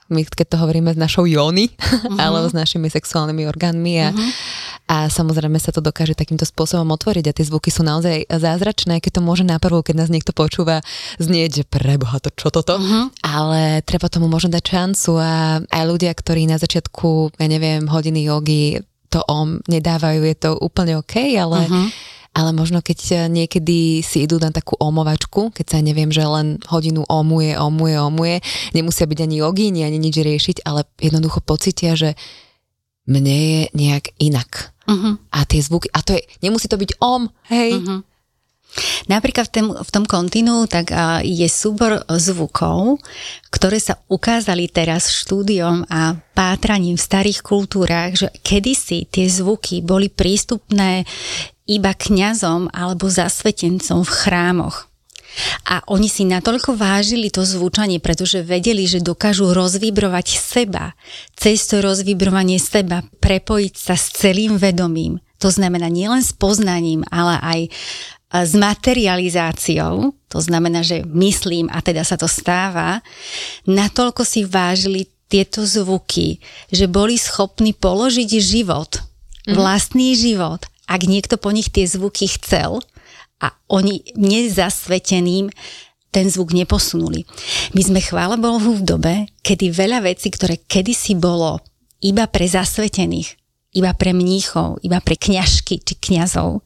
my keď to hovoríme s našou jóny, uh-huh. alebo s našimi sexuálnymi orgánmi a, uh-huh. A samozrejme sa to dokáže takýmto spôsobom otvoriť a tie zvuky sú naozaj zázračné, keď to môže na prvú, keď nás niekto počúva, znieť, že preboha to čo toto, uh-huh. ale treba tomu možno dať šancu a aj ľudia, ktorí na začiatku, ja neviem, hodiny jogy to om nedávajú, je to úplne OK, ale uh-huh ale možno keď niekedy si idú na takú omovačku, keď sa neviem, že len hodinu omuje, omuje, omuje, nemusia byť ani jogíni, ani nič riešiť, ale jednoducho pocitia, že mne je nejak inak. Uh-huh. A tie zvuky, a to je, nemusí to byť om, hej, uh-huh. Napríklad v, tém, v tom kontinu tak a, je súbor zvukov, ktoré sa ukázali teraz štúdiom a pátraním v starých kultúrách, že kedysi tie zvuky boli prístupné iba kňazom alebo zasvetencom v chrámoch. A oni si natoľko vážili to zvučanie, pretože vedeli, že dokážu rozvibrovať seba, cez to rozvibrovanie seba prepojiť sa s celým vedomím. To znamená nielen s poznaním, ale aj s materializáciou, to znamená, že myslím a teda sa to stáva, natoľko si vážili tieto zvuky, že boli schopní položiť život, vlastný život ak niekto po nich tie zvuky chcel a oni nezasveteným ten zvuk neposunuli. My sme, chvála Bohu, v dobe, kedy veľa vecí, ktoré kedysi bolo iba pre zasvetených, iba pre mníchov, iba pre kňažky či kňazov,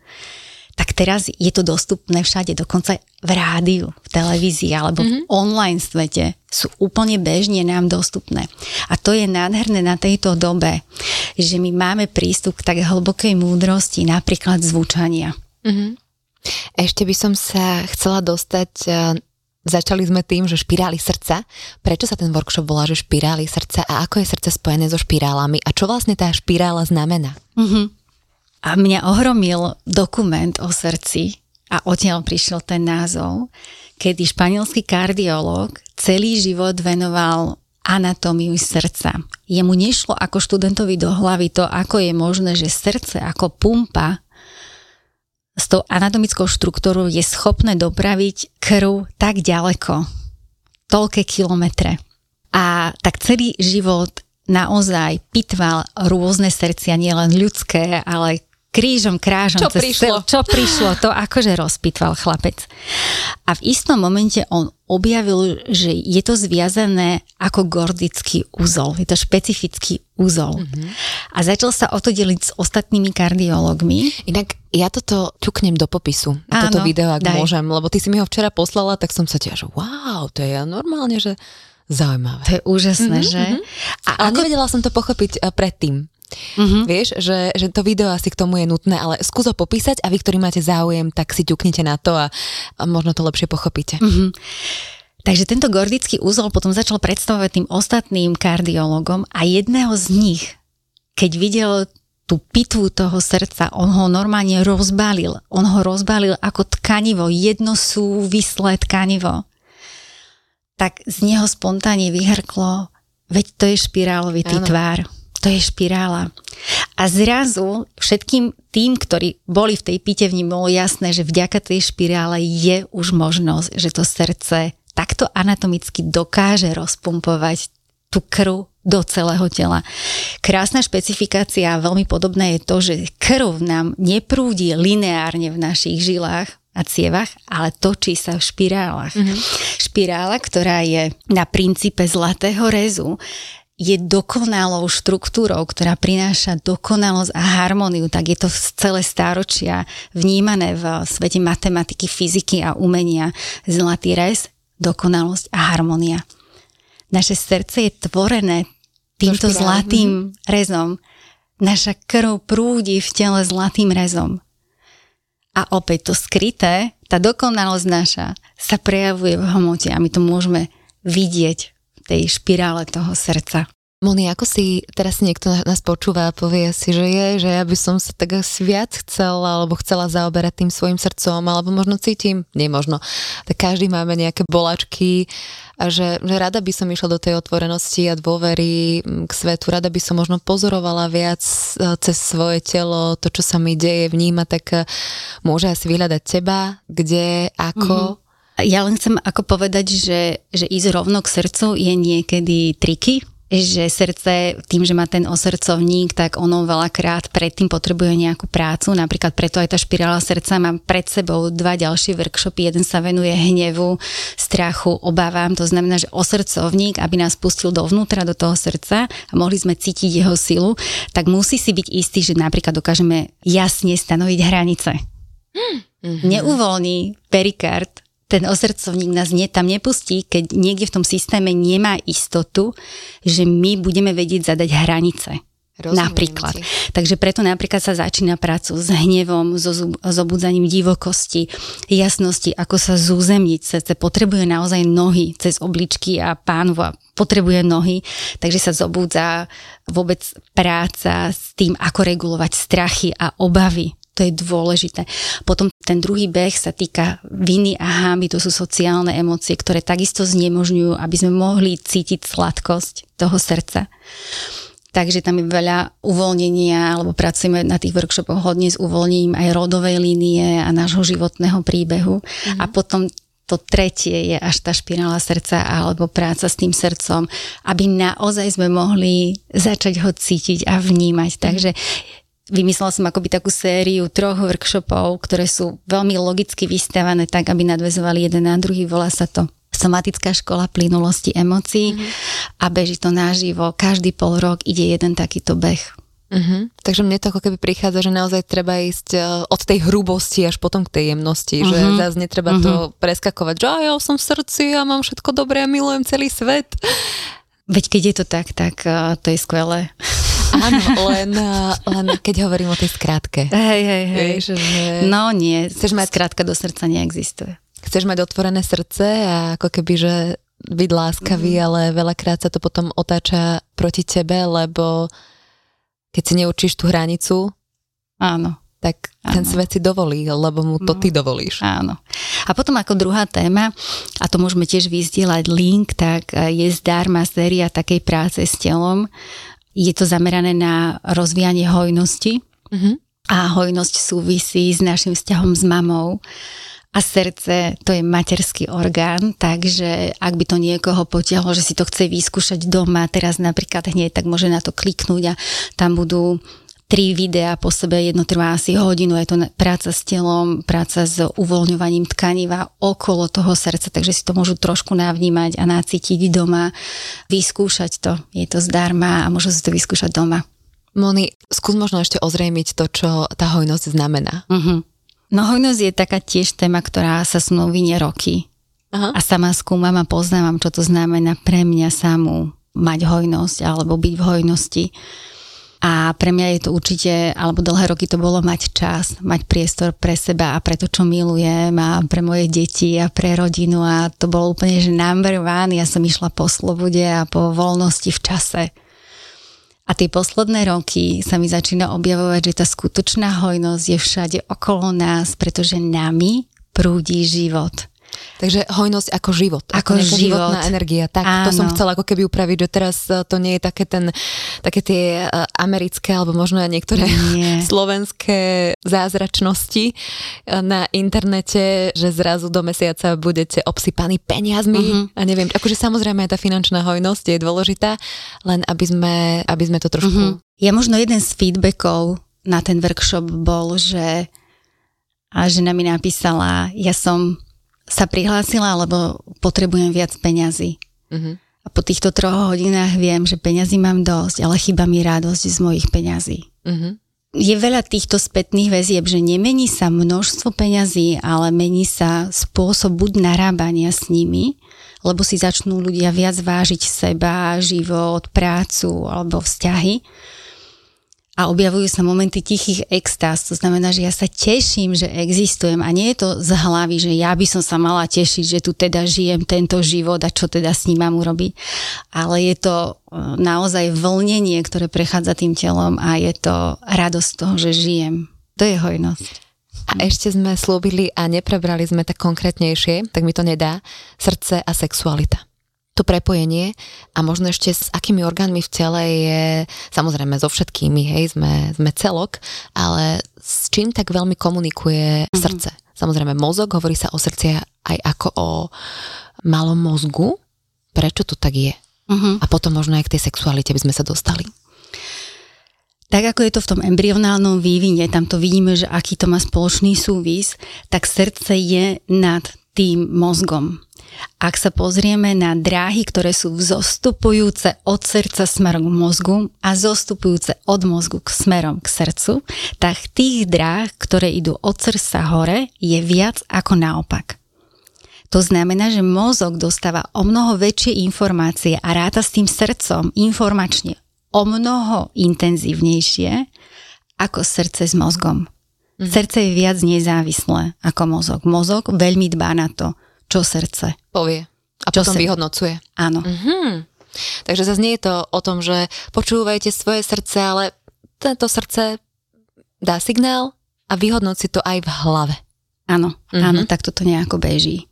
tak teraz je to dostupné všade, dokonca v rádiu, v televízii alebo mm-hmm. v online svete sú úplne bežne nám dostupné. A to je nádherné na tejto dobe, že my máme prístup k tak hlbokej múdrosti, napríklad zvučania. Mm-hmm. Ešte by som sa chcela dostať Začali sme tým, že špirály srdca. Prečo sa ten workshop volá, že špirály srdca a ako je srdce spojené so špirálami a čo vlastne tá špirála znamená? Mm-hmm. A mňa ohromil dokument o srdci a odtiaľ prišiel ten názov, kedy španielský kardiológ celý život venoval anatómiu srdca. Jemu nešlo ako študentovi do hlavy to, ako je možné, že srdce ako pumpa s tou anatomickou štruktúrou je schopné dopraviť krv tak ďaleko, toľké kilometre. A tak celý život naozaj pitval rôzne srdcia, nielen ľudské, ale krížom, krážom. Čo prišlo? Cel, čo prišlo, to akože rozpitval chlapec. A v istom momente on objavil, že je to zviazané ako gordický úzol. Je to špecifický úzol. Mm-hmm. A začal sa o to deliť s ostatnými kardiológmi. Inak ja toto ťuknem do popisu, Áno, toto video, ak daj. môžem, lebo ty si mi ho včera poslala, tak som sa tiež, wow, to je normálne, že zaujímavé. To je úžasné, mm-hmm, že? A Ale ako... nevedela som to pochopiť eh, predtým. Mm-hmm. Vieš, že, že to video asi k tomu je nutné, ale skús ho popísať a vy, ktorí máte záujem, tak si ťuknite na to a, a možno to lepšie pochopíte. Mm-hmm. Takže tento gordický úzol potom začal predstavovať tým ostatným kardiologom a jedného z nich, keď videl tú pitvu toho srdca, on ho normálne rozbalil. On ho rozbalil ako tkanivo, jedno súvislé tkanivo. Tak z neho spontánne vyhrklo, veď to je špirálovitý ano. tvár to je špirála. A zrazu všetkým tým, ktorí boli v tej pitevni, bolo jasné, že vďaka tej špirále je už možnosť, že to srdce takto anatomicky dokáže rozpumpovať tú krv do celého tela. Krásna špecifikácia, veľmi podobné je to, že krv nám neprúdi lineárne v našich žilách, a cievach, ale točí sa v špirálach. Mm-hmm. Špirála, ktorá je na princípe zlatého rezu, je dokonalou štruktúrou, ktorá prináša dokonalosť a harmóniu, tak je to celé stáročia vnímané v svete matematiky, fyziky a umenia. Zlatý rez, dokonalosť a harmónia. Naše srdce je tvorené týmto zlatým mhm. rezom. Naša krv prúdi v tele zlatým rezom. A opäť to skryté, tá dokonalosť naša sa prejavuje v hmote a my to môžeme vidieť tej špirále toho srdca. Moni, ako si teraz niekto nás počúva a povie si, že je, že ja by som sa tak asi viac chcela alebo chcela zaoberať tým svojim srdcom, alebo možno cítim, nie možno, tak každý máme nejaké bolačky a že, že rada by som išla do tej otvorenosti a dôvery k svetu, rada by som možno pozorovala viac e, cez svoje telo, to, čo sa mi deje, vníma, tak e, môže asi vyhľadať teba, kde, ako, mm-hmm ja len chcem ako povedať, že, že ísť rovno k srdcu je niekedy triky, že srdce, tým, že má ten osrdcovník, tak ono veľakrát predtým potrebuje nejakú prácu. Napríklad preto aj tá špirála srdca mám pred sebou dva ďalšie workshopy. Jeden sa venuje hnevu, strachu, obávam. To znamená, že osrdcovník, aby nás pustil dovnútra, do toho srdca a mohli sme cítiť jeho silu, tak musí si byť istý, že napríklad dokážeme jasne stanoviť hranice. Mm-hmm. Neuvoľní perikard ten osrdcovník nás nie, tam nepustí, keď niekde v tom systéme nemá istotu, že my budeme vedieť zadať hranice. Rozumiem napríklad. Ti. Takže preto napríklad sa začína prácu s hnevom, so zobudzaním divokosti, jasnosti, ako sa zúzemniť. Srdce potrebuje naozaj nohy cez obličky a pánva potrebuje nohy, takže sa zobúdza vôbec práca s tým, ako regulovať strachy a obavy to je dôležité. Potom ten druhý beh sa týka viny a hámy, to sú sociálne emócie, ktoré takisto znemožňujú, aby sme mohli cítiť sladkosť toho srdca. Takže tam je veľa uvoľnenia, alebo pracujeme na tých workshopoch hodne s uvoľnením aj rodovej línie a nášho životného príbehu. Mm-hmm. A potom to tretie je až tá špirála srdca alebo práca s tým srdcom, aby naozaj sme mohli začať ho cítiť a vnímať. Mm-hmm. Takže Vymyslela som akoby takú sériu troch workshopov, ktoré sú veľmi logicky vystávané tak, aby nadvezovali jeden na druhý. Volá sa to somatická škola plynulosti emócií mm-hmm. a beží to naživo. Každý pol rok ide jeden takýto beh. Uh-huh. Takže mne to ako keby prichádza, že naozaj treba ísť e, od tej hrubosti až potom k tej jemnosti, uh-huh. že mhm. zase netreba uh-huh. to mhm. preskakovať, že ja som v srdci a mám všetko dobré a milujem celý svet. Veď keď je to tak, tak uh, to je skvelé. Áno, len, len keď hovorím o tej skratke. Hej, hej, hej. Vieš, že... No nie, chceš mať... skratka do srdca neexistuje. Chceš mať otvorené srdce a ako keby, že byť láskavý, mm. ale veľakrát sa to potom otáča proti tebe, lebo keď si neučíš tú hranicu, Áno tak ten svet si dovolí, lebo mu to no, ty dovolíš. Áno. A potom ako druhá téma, a to môžeme tiež vyzdielať link, tak e, je zdarma séria takej práce s telom. Je to zamerané na rozvíjanie hojnosti. Mm-hmm. A hojnosť súvisí s našim vzťahom s mamou a srdce to je materský orgán, takže ak by to niekoho potiahlo, že si to chce vyskúšať doma, teraz napríklad hneď, tak môže na to kliknúť a tam budú tri videá po sebe, jedno trvá asi hodinu, je to práca s telom, práca s uvoľňovaním tkaniva okolo toho srdca, takže si to môžu trošku navnímať a nacítiť doma, vyskúšať to, je to zdarma a môžu si to vyskúšať doma. Moni, skús možno ešte ozrejmiť to, čo tá hojnosť znamená. Uh-huh. No hojnosť je taká tiež téma, ktorá sa s mnou vynie roky. Aha. A sama skúmam a poznávam, čo to znamená pre mňa samú mať hojnosť alebo byť v hojnosti. A pre mňa je to určite, alebo dlhé roky to bolo mať čas, mať priestor pre seba a pre to, čo milujem a pre moje deti a pre rodinu a to bolo úplne, že number one. Ja som išla po slobode a po voľnosti v čase. A tie posledné roky sa mi začína objavovať, že tá skutočná hojnosť je všade okolo nás, pretože nami prúdi život. Takže hojnosť ako život. Ako, ako život. životná energia. Tak, Áno. to som chcela ako keby upraviť, že teraz e, to nie je také, ten, také tie e, americké alebo možno aj niektoré nie. slovenské zázračnosti e, na internete, že zrazu do mesiaca budete obsypaní peniazmi uh-huh. a neviem, akože samozrejme aj tá finančná hojnosť je dôležitá, len aby sme, aby sme to trošku... Uh-huh. Ja možno jeden z feedbackov na ten workshop bol, že a žena mi napísala, ja som sa prihlásila, lebo potrebujem viac peňazí. Uh-huh. A po týchto troch hodinách viem, že peňazí mám dosť, ale chyba mi radosť z mojich peňazí. Uh-huh. Je veľa týchto spätných väzieb, že nemení sa množstvo peňazí, ale mení sa spôsob buď narábania s nimi, lebo si začnú ľudia viac vážiť seba, život, prácu alebo vzťahy a objavujú sa momenty tichých extáz. To znamená, že ja sa teším, že existujem a nie je to z hlavy, že ja by som sa mala tešiť, že tu teda žijem tento život a čo teda s ním mám urobiť. Ale je to e, naozaj vlnenie, ktoré prechádza tým telom a je to radosť toho, že žijem. To je hojnosť. A ešte sme slúbili a neprebrali sme tak konkrétnejšie, tak mi to nedá, srdce a sexualita to prepojenie a možno ešte s akými orgánmi v tele je, samozrejme so všetkými, hej, sme, sme celok, ale s čím tak veľmi komunikuje mm-hmm. srdce. Samozrejme mozog, hovorí sa o srdci aj ako o malom mozgu. Prečo to tak je? Mm-hmm. A potom možno aj k tej sexualite by sme sa dostali. Tak ako je to v tom embryonálnom vývine, tam to vidíme, že aký to má spoločný súvis, tak srdce je nad tým mozgom. Ak sa pozrieme na dráhy, ktoré sú zostupujúce od srdca smerom k mozgu a zostupujúce od mozgu k smerom k srdcu, tak tých dráh, ktoré idú od srdca hore, je viac ako naopak. To znamená, že mozog dostáva o mnoho väčšie informácie a ráta s tým srdcom informačne o mnoho intenzívnejšie ako srdce s mozgom. Mm. Srdce je viac nezávislé ako mozog. Mozog veľmi dbá na to, čo srdce povie a čo potom sa... vyhodnocuje. Áno. Mm-hmm. Takže zase nie je to o tom, že počúvajte svoje srdce, ale tento srdce dá signál a vyhodnoci to aj v hlave. Áno, mm-hmm. áno, tak toto nejako beží.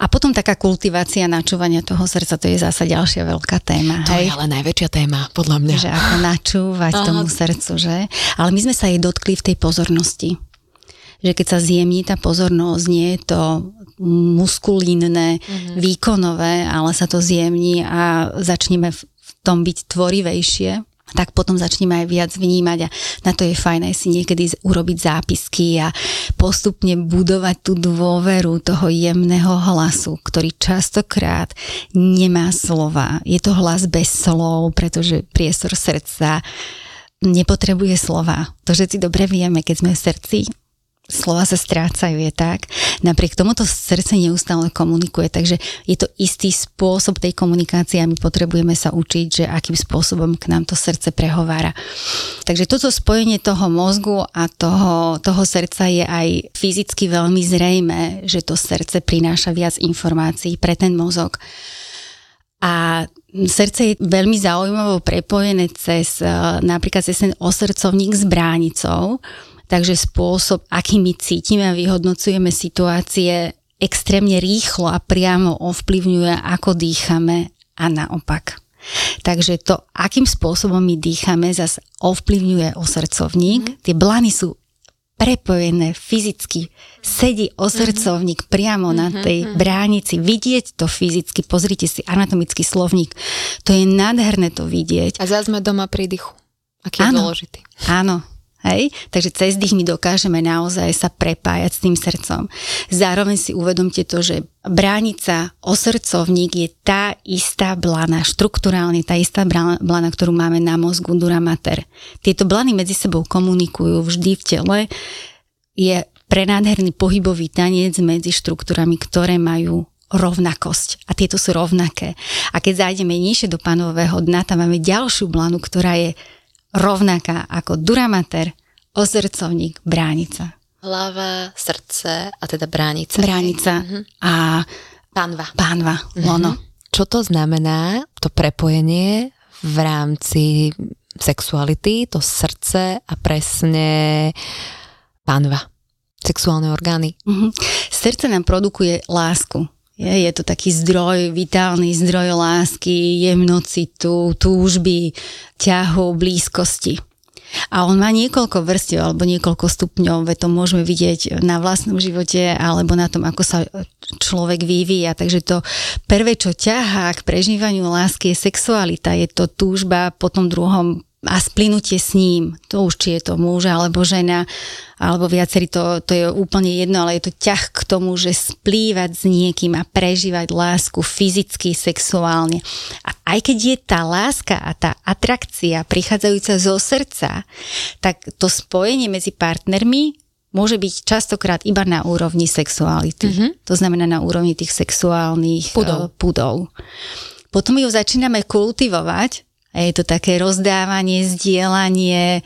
A potom taká kultivácia načúvania toho srdca, to je zasa ďalšia veľká téma. To hej? je ale najväčšia téma, podľa mňa. Že ako načúvať Aha. tomu srdcu, že? Ale my sme sa jej dotkli v tej pozornosti že keď sa zjemní tá pozornosť, nie je to muskulínne, mm-hmm. výkonové, ale sa to zjemní a začneme v tom byť tvorivejšie, tak potom začneme aj viac vnímať a na to je fajn aj si niekedy urobiť zápisky a postupne budovať tú dôveru toho jemného hlasu, ktorý častokrát nemá slova. Je to hlas bez slov, pretože priestor srdca nepotrebuje slova. To všetci dobre vieme, keď sme v srdci, slova sa strácajú, je tak. Napriek tomu to srdce neustále komunikuje, takže je to istý spôsob tej komunikácie a my potrebujeme sa učiť, že akým spôsobom k nám to srdce prehovára. Takže toto spojenie toho mozgu a toho, toho srdca je aj fyzicky veľmi zrejme, že to srdce prináša viac informácií pre ten mozog. A srdce je veľmi zaujímavo prepojené cez napríklad cez ten osrdcovník s bránicou, Takže spôsob, aký my cítime a vyhodnocujeme situácie, extrémne rýchlo a priamo ovplyvňuje, ako dýchame a naopak. Takže to, akým spôsobom my dýchame, zase ovplyvňuje osrdcovník. Mm. Tie blany sú prepojené fyzicky, sedí osrdcovník mm-hmm. priamo mm-hmm. na mhm, tej mhm. bránici, vidieť to fyzicky, pozrite si anatomický slovník, to je nádherné to vidieť. A zase sme doma pri dychu, aký je dôležitý. Áno, Hej? Takže cez dých my dokážeme naozaj sa prepájať s tým srdcom. Zároveň si uvedomte to, že bránica, osrdcovník je tá istá blana, štruktúrálne tá istá blana, ktorú máme na mozgu dura mater. Tieto blany medzi sebou komunikujú vždy v tele. Je prenádherný pohybový tanec medzi štruktúrami, ktoré majú rovnakosť. A tieto sú rovnaké. A keď zájdeme nižšie do panového dna, tam máme ďalšiu blanu, ktorá je rovnaká ako duramater, ozrcovník, bránica. Hlava, srdce a teda bránica. Bránica uh-huh. a pánva. Pánva, uh-huh. lono. Čo to znamená, to prepojenie v rámci sexuality, to srdce a presne pánva, sexuálne orgány? Uh-huh. Srdce nám produkuje lásku. Je, je to taký zdroj, vitálny zdroj lásky, jemnocitu, túžby, ťahu, blízkosti. A on má niekoľko vrstiev alebo niekoľko stupňov, veď to môžeme vidieť na vlastnom živote alebo na tom, ako sa človek vyvíja. Takže to prvé, čo ťahá k prežívaniu lásky je sexualita, je to túžba po tom druhom a splynutie s ním, to už či je to muž alebo žena, alebo viacerí, to, to je úplne jedno, ale je to ťah k tomu, že splývať s niekým a prežívať lásku fyzicky, sexuálne. A aj keď je tá láska a tá atrakcia prichádzajúca zo srdca, tak to spojenie medzi partnermi môže byť častokrát iba na úrovni sexuality. Mm-hmm. To znamená na úrovni tých sexuálnych pudov. Uh, pudov. Potom ju začíname kultivovať je to také rozdávanie, zdieľanie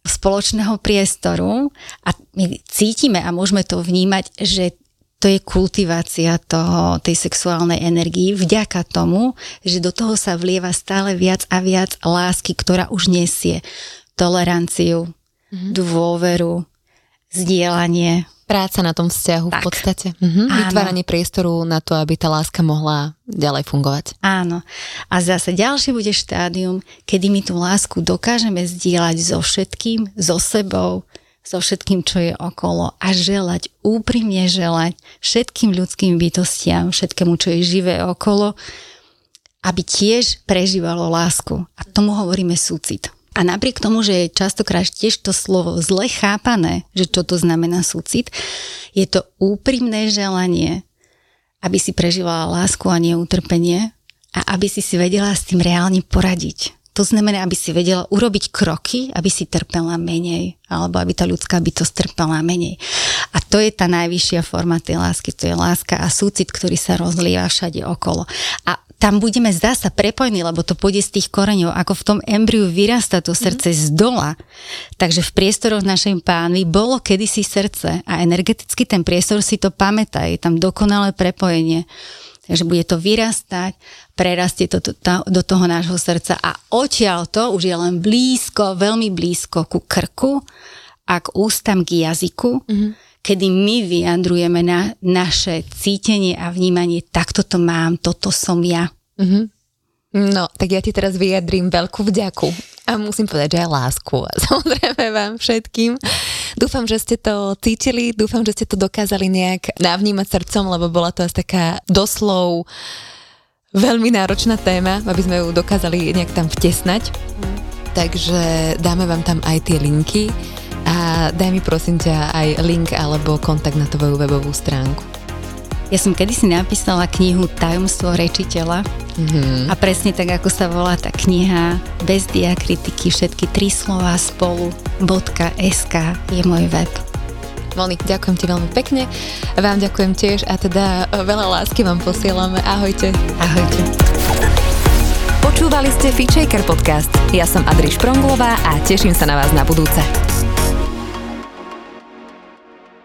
spoločného priestoru a my cítime a môžeme to vnímať, že to je kultivácia toho, tej sexuálnej energii vďaka tomu, že do toho sa vlieva stále viac a viac lásky, ktorá už nesie toleranciu, mm-hmm. dôveru, zdieľanie, Práca na tom vzťahu tak. v podstate. Mhm. Vytváranie priestoru na to, aby tá láska mohla ďalej fungovať. Áno. A zase ďalšie bude štádium, kedy my tú lásku dokážeme zdieľať so všetkým, so sebou, so všetkým, čo je okolo a želať, úprimne želať všetkým ľudským bytostiam, všetkému, čo je živé okolo, aby tiež prežívalo lásku. A tomu hovoríme súcit. A napriek tomu, že je častokrát tiež to slovo zle chápané, že čo to znamená súcit, je to úprimné želanie, aby si prežívala lásku a neutrpenie a aby si si vedela s tým reálne poradiť. To znamená, aby si vedela urobiť kroky, aby si trpela menej, alebo aby tá ľudská bytosť trpela menej. A to je tá najvyššia forma tej lásky, to je láska a súcit, ktorý sa rozlieva všade okolo. A tam budeme zdá sa prepojení, lebo to pôjde z tých koreňov, ako v tom embriu vyrasta to srdce mm-hmm. z dola. Takže v priestoroch našej pánvy bolo kedysi srdce a energeticky ten priestor si to pamätá, je tam dokonalé prepojenie. Takže bude to vyrastať, prerastie to, to, to do toho nášho srdca a odtiaľ to už je len blízko, veľmi blízko ku krku a k ústam, k jazyku. Mm-hmm kedy my vyjadrujeme na naše cítenie a vnímanie, takto to mám, toto som ja. Mm-hmm. No, tak ja ti teraz vyjadrím veľkú vďaku a musím povedať, že aj lásku a samozrejme vám všetkým. Dúfam, že ste to cítili, dúfam, že ste to dokázali nejak navnímať srdcom, lebo bola to asi taká doslov veľmi náročná téma, aby sme ju dokázali nejak tam vtesnať. Mm. Takže dáme vám tam aj tie linky a daj mi prosím ťa aj link alebo kontakt na tvoju webovú stránku. Ja som kedysi napísala knihu Tajomstvo rečiteľa mm-hmm. a presne tak, ako sa volá tá kniha, bez diakritiky, všetky tri slova spolu, .sk je môj web. Moni, ďakujem ti veľmi pekne. Vám ďakujem tiež a teda veľa lásky vám posielame. Ahojte. Ahojte. Počúvali ste Feature podcast. Ja som Adriš Pronglová a teším sa na vás na budúce.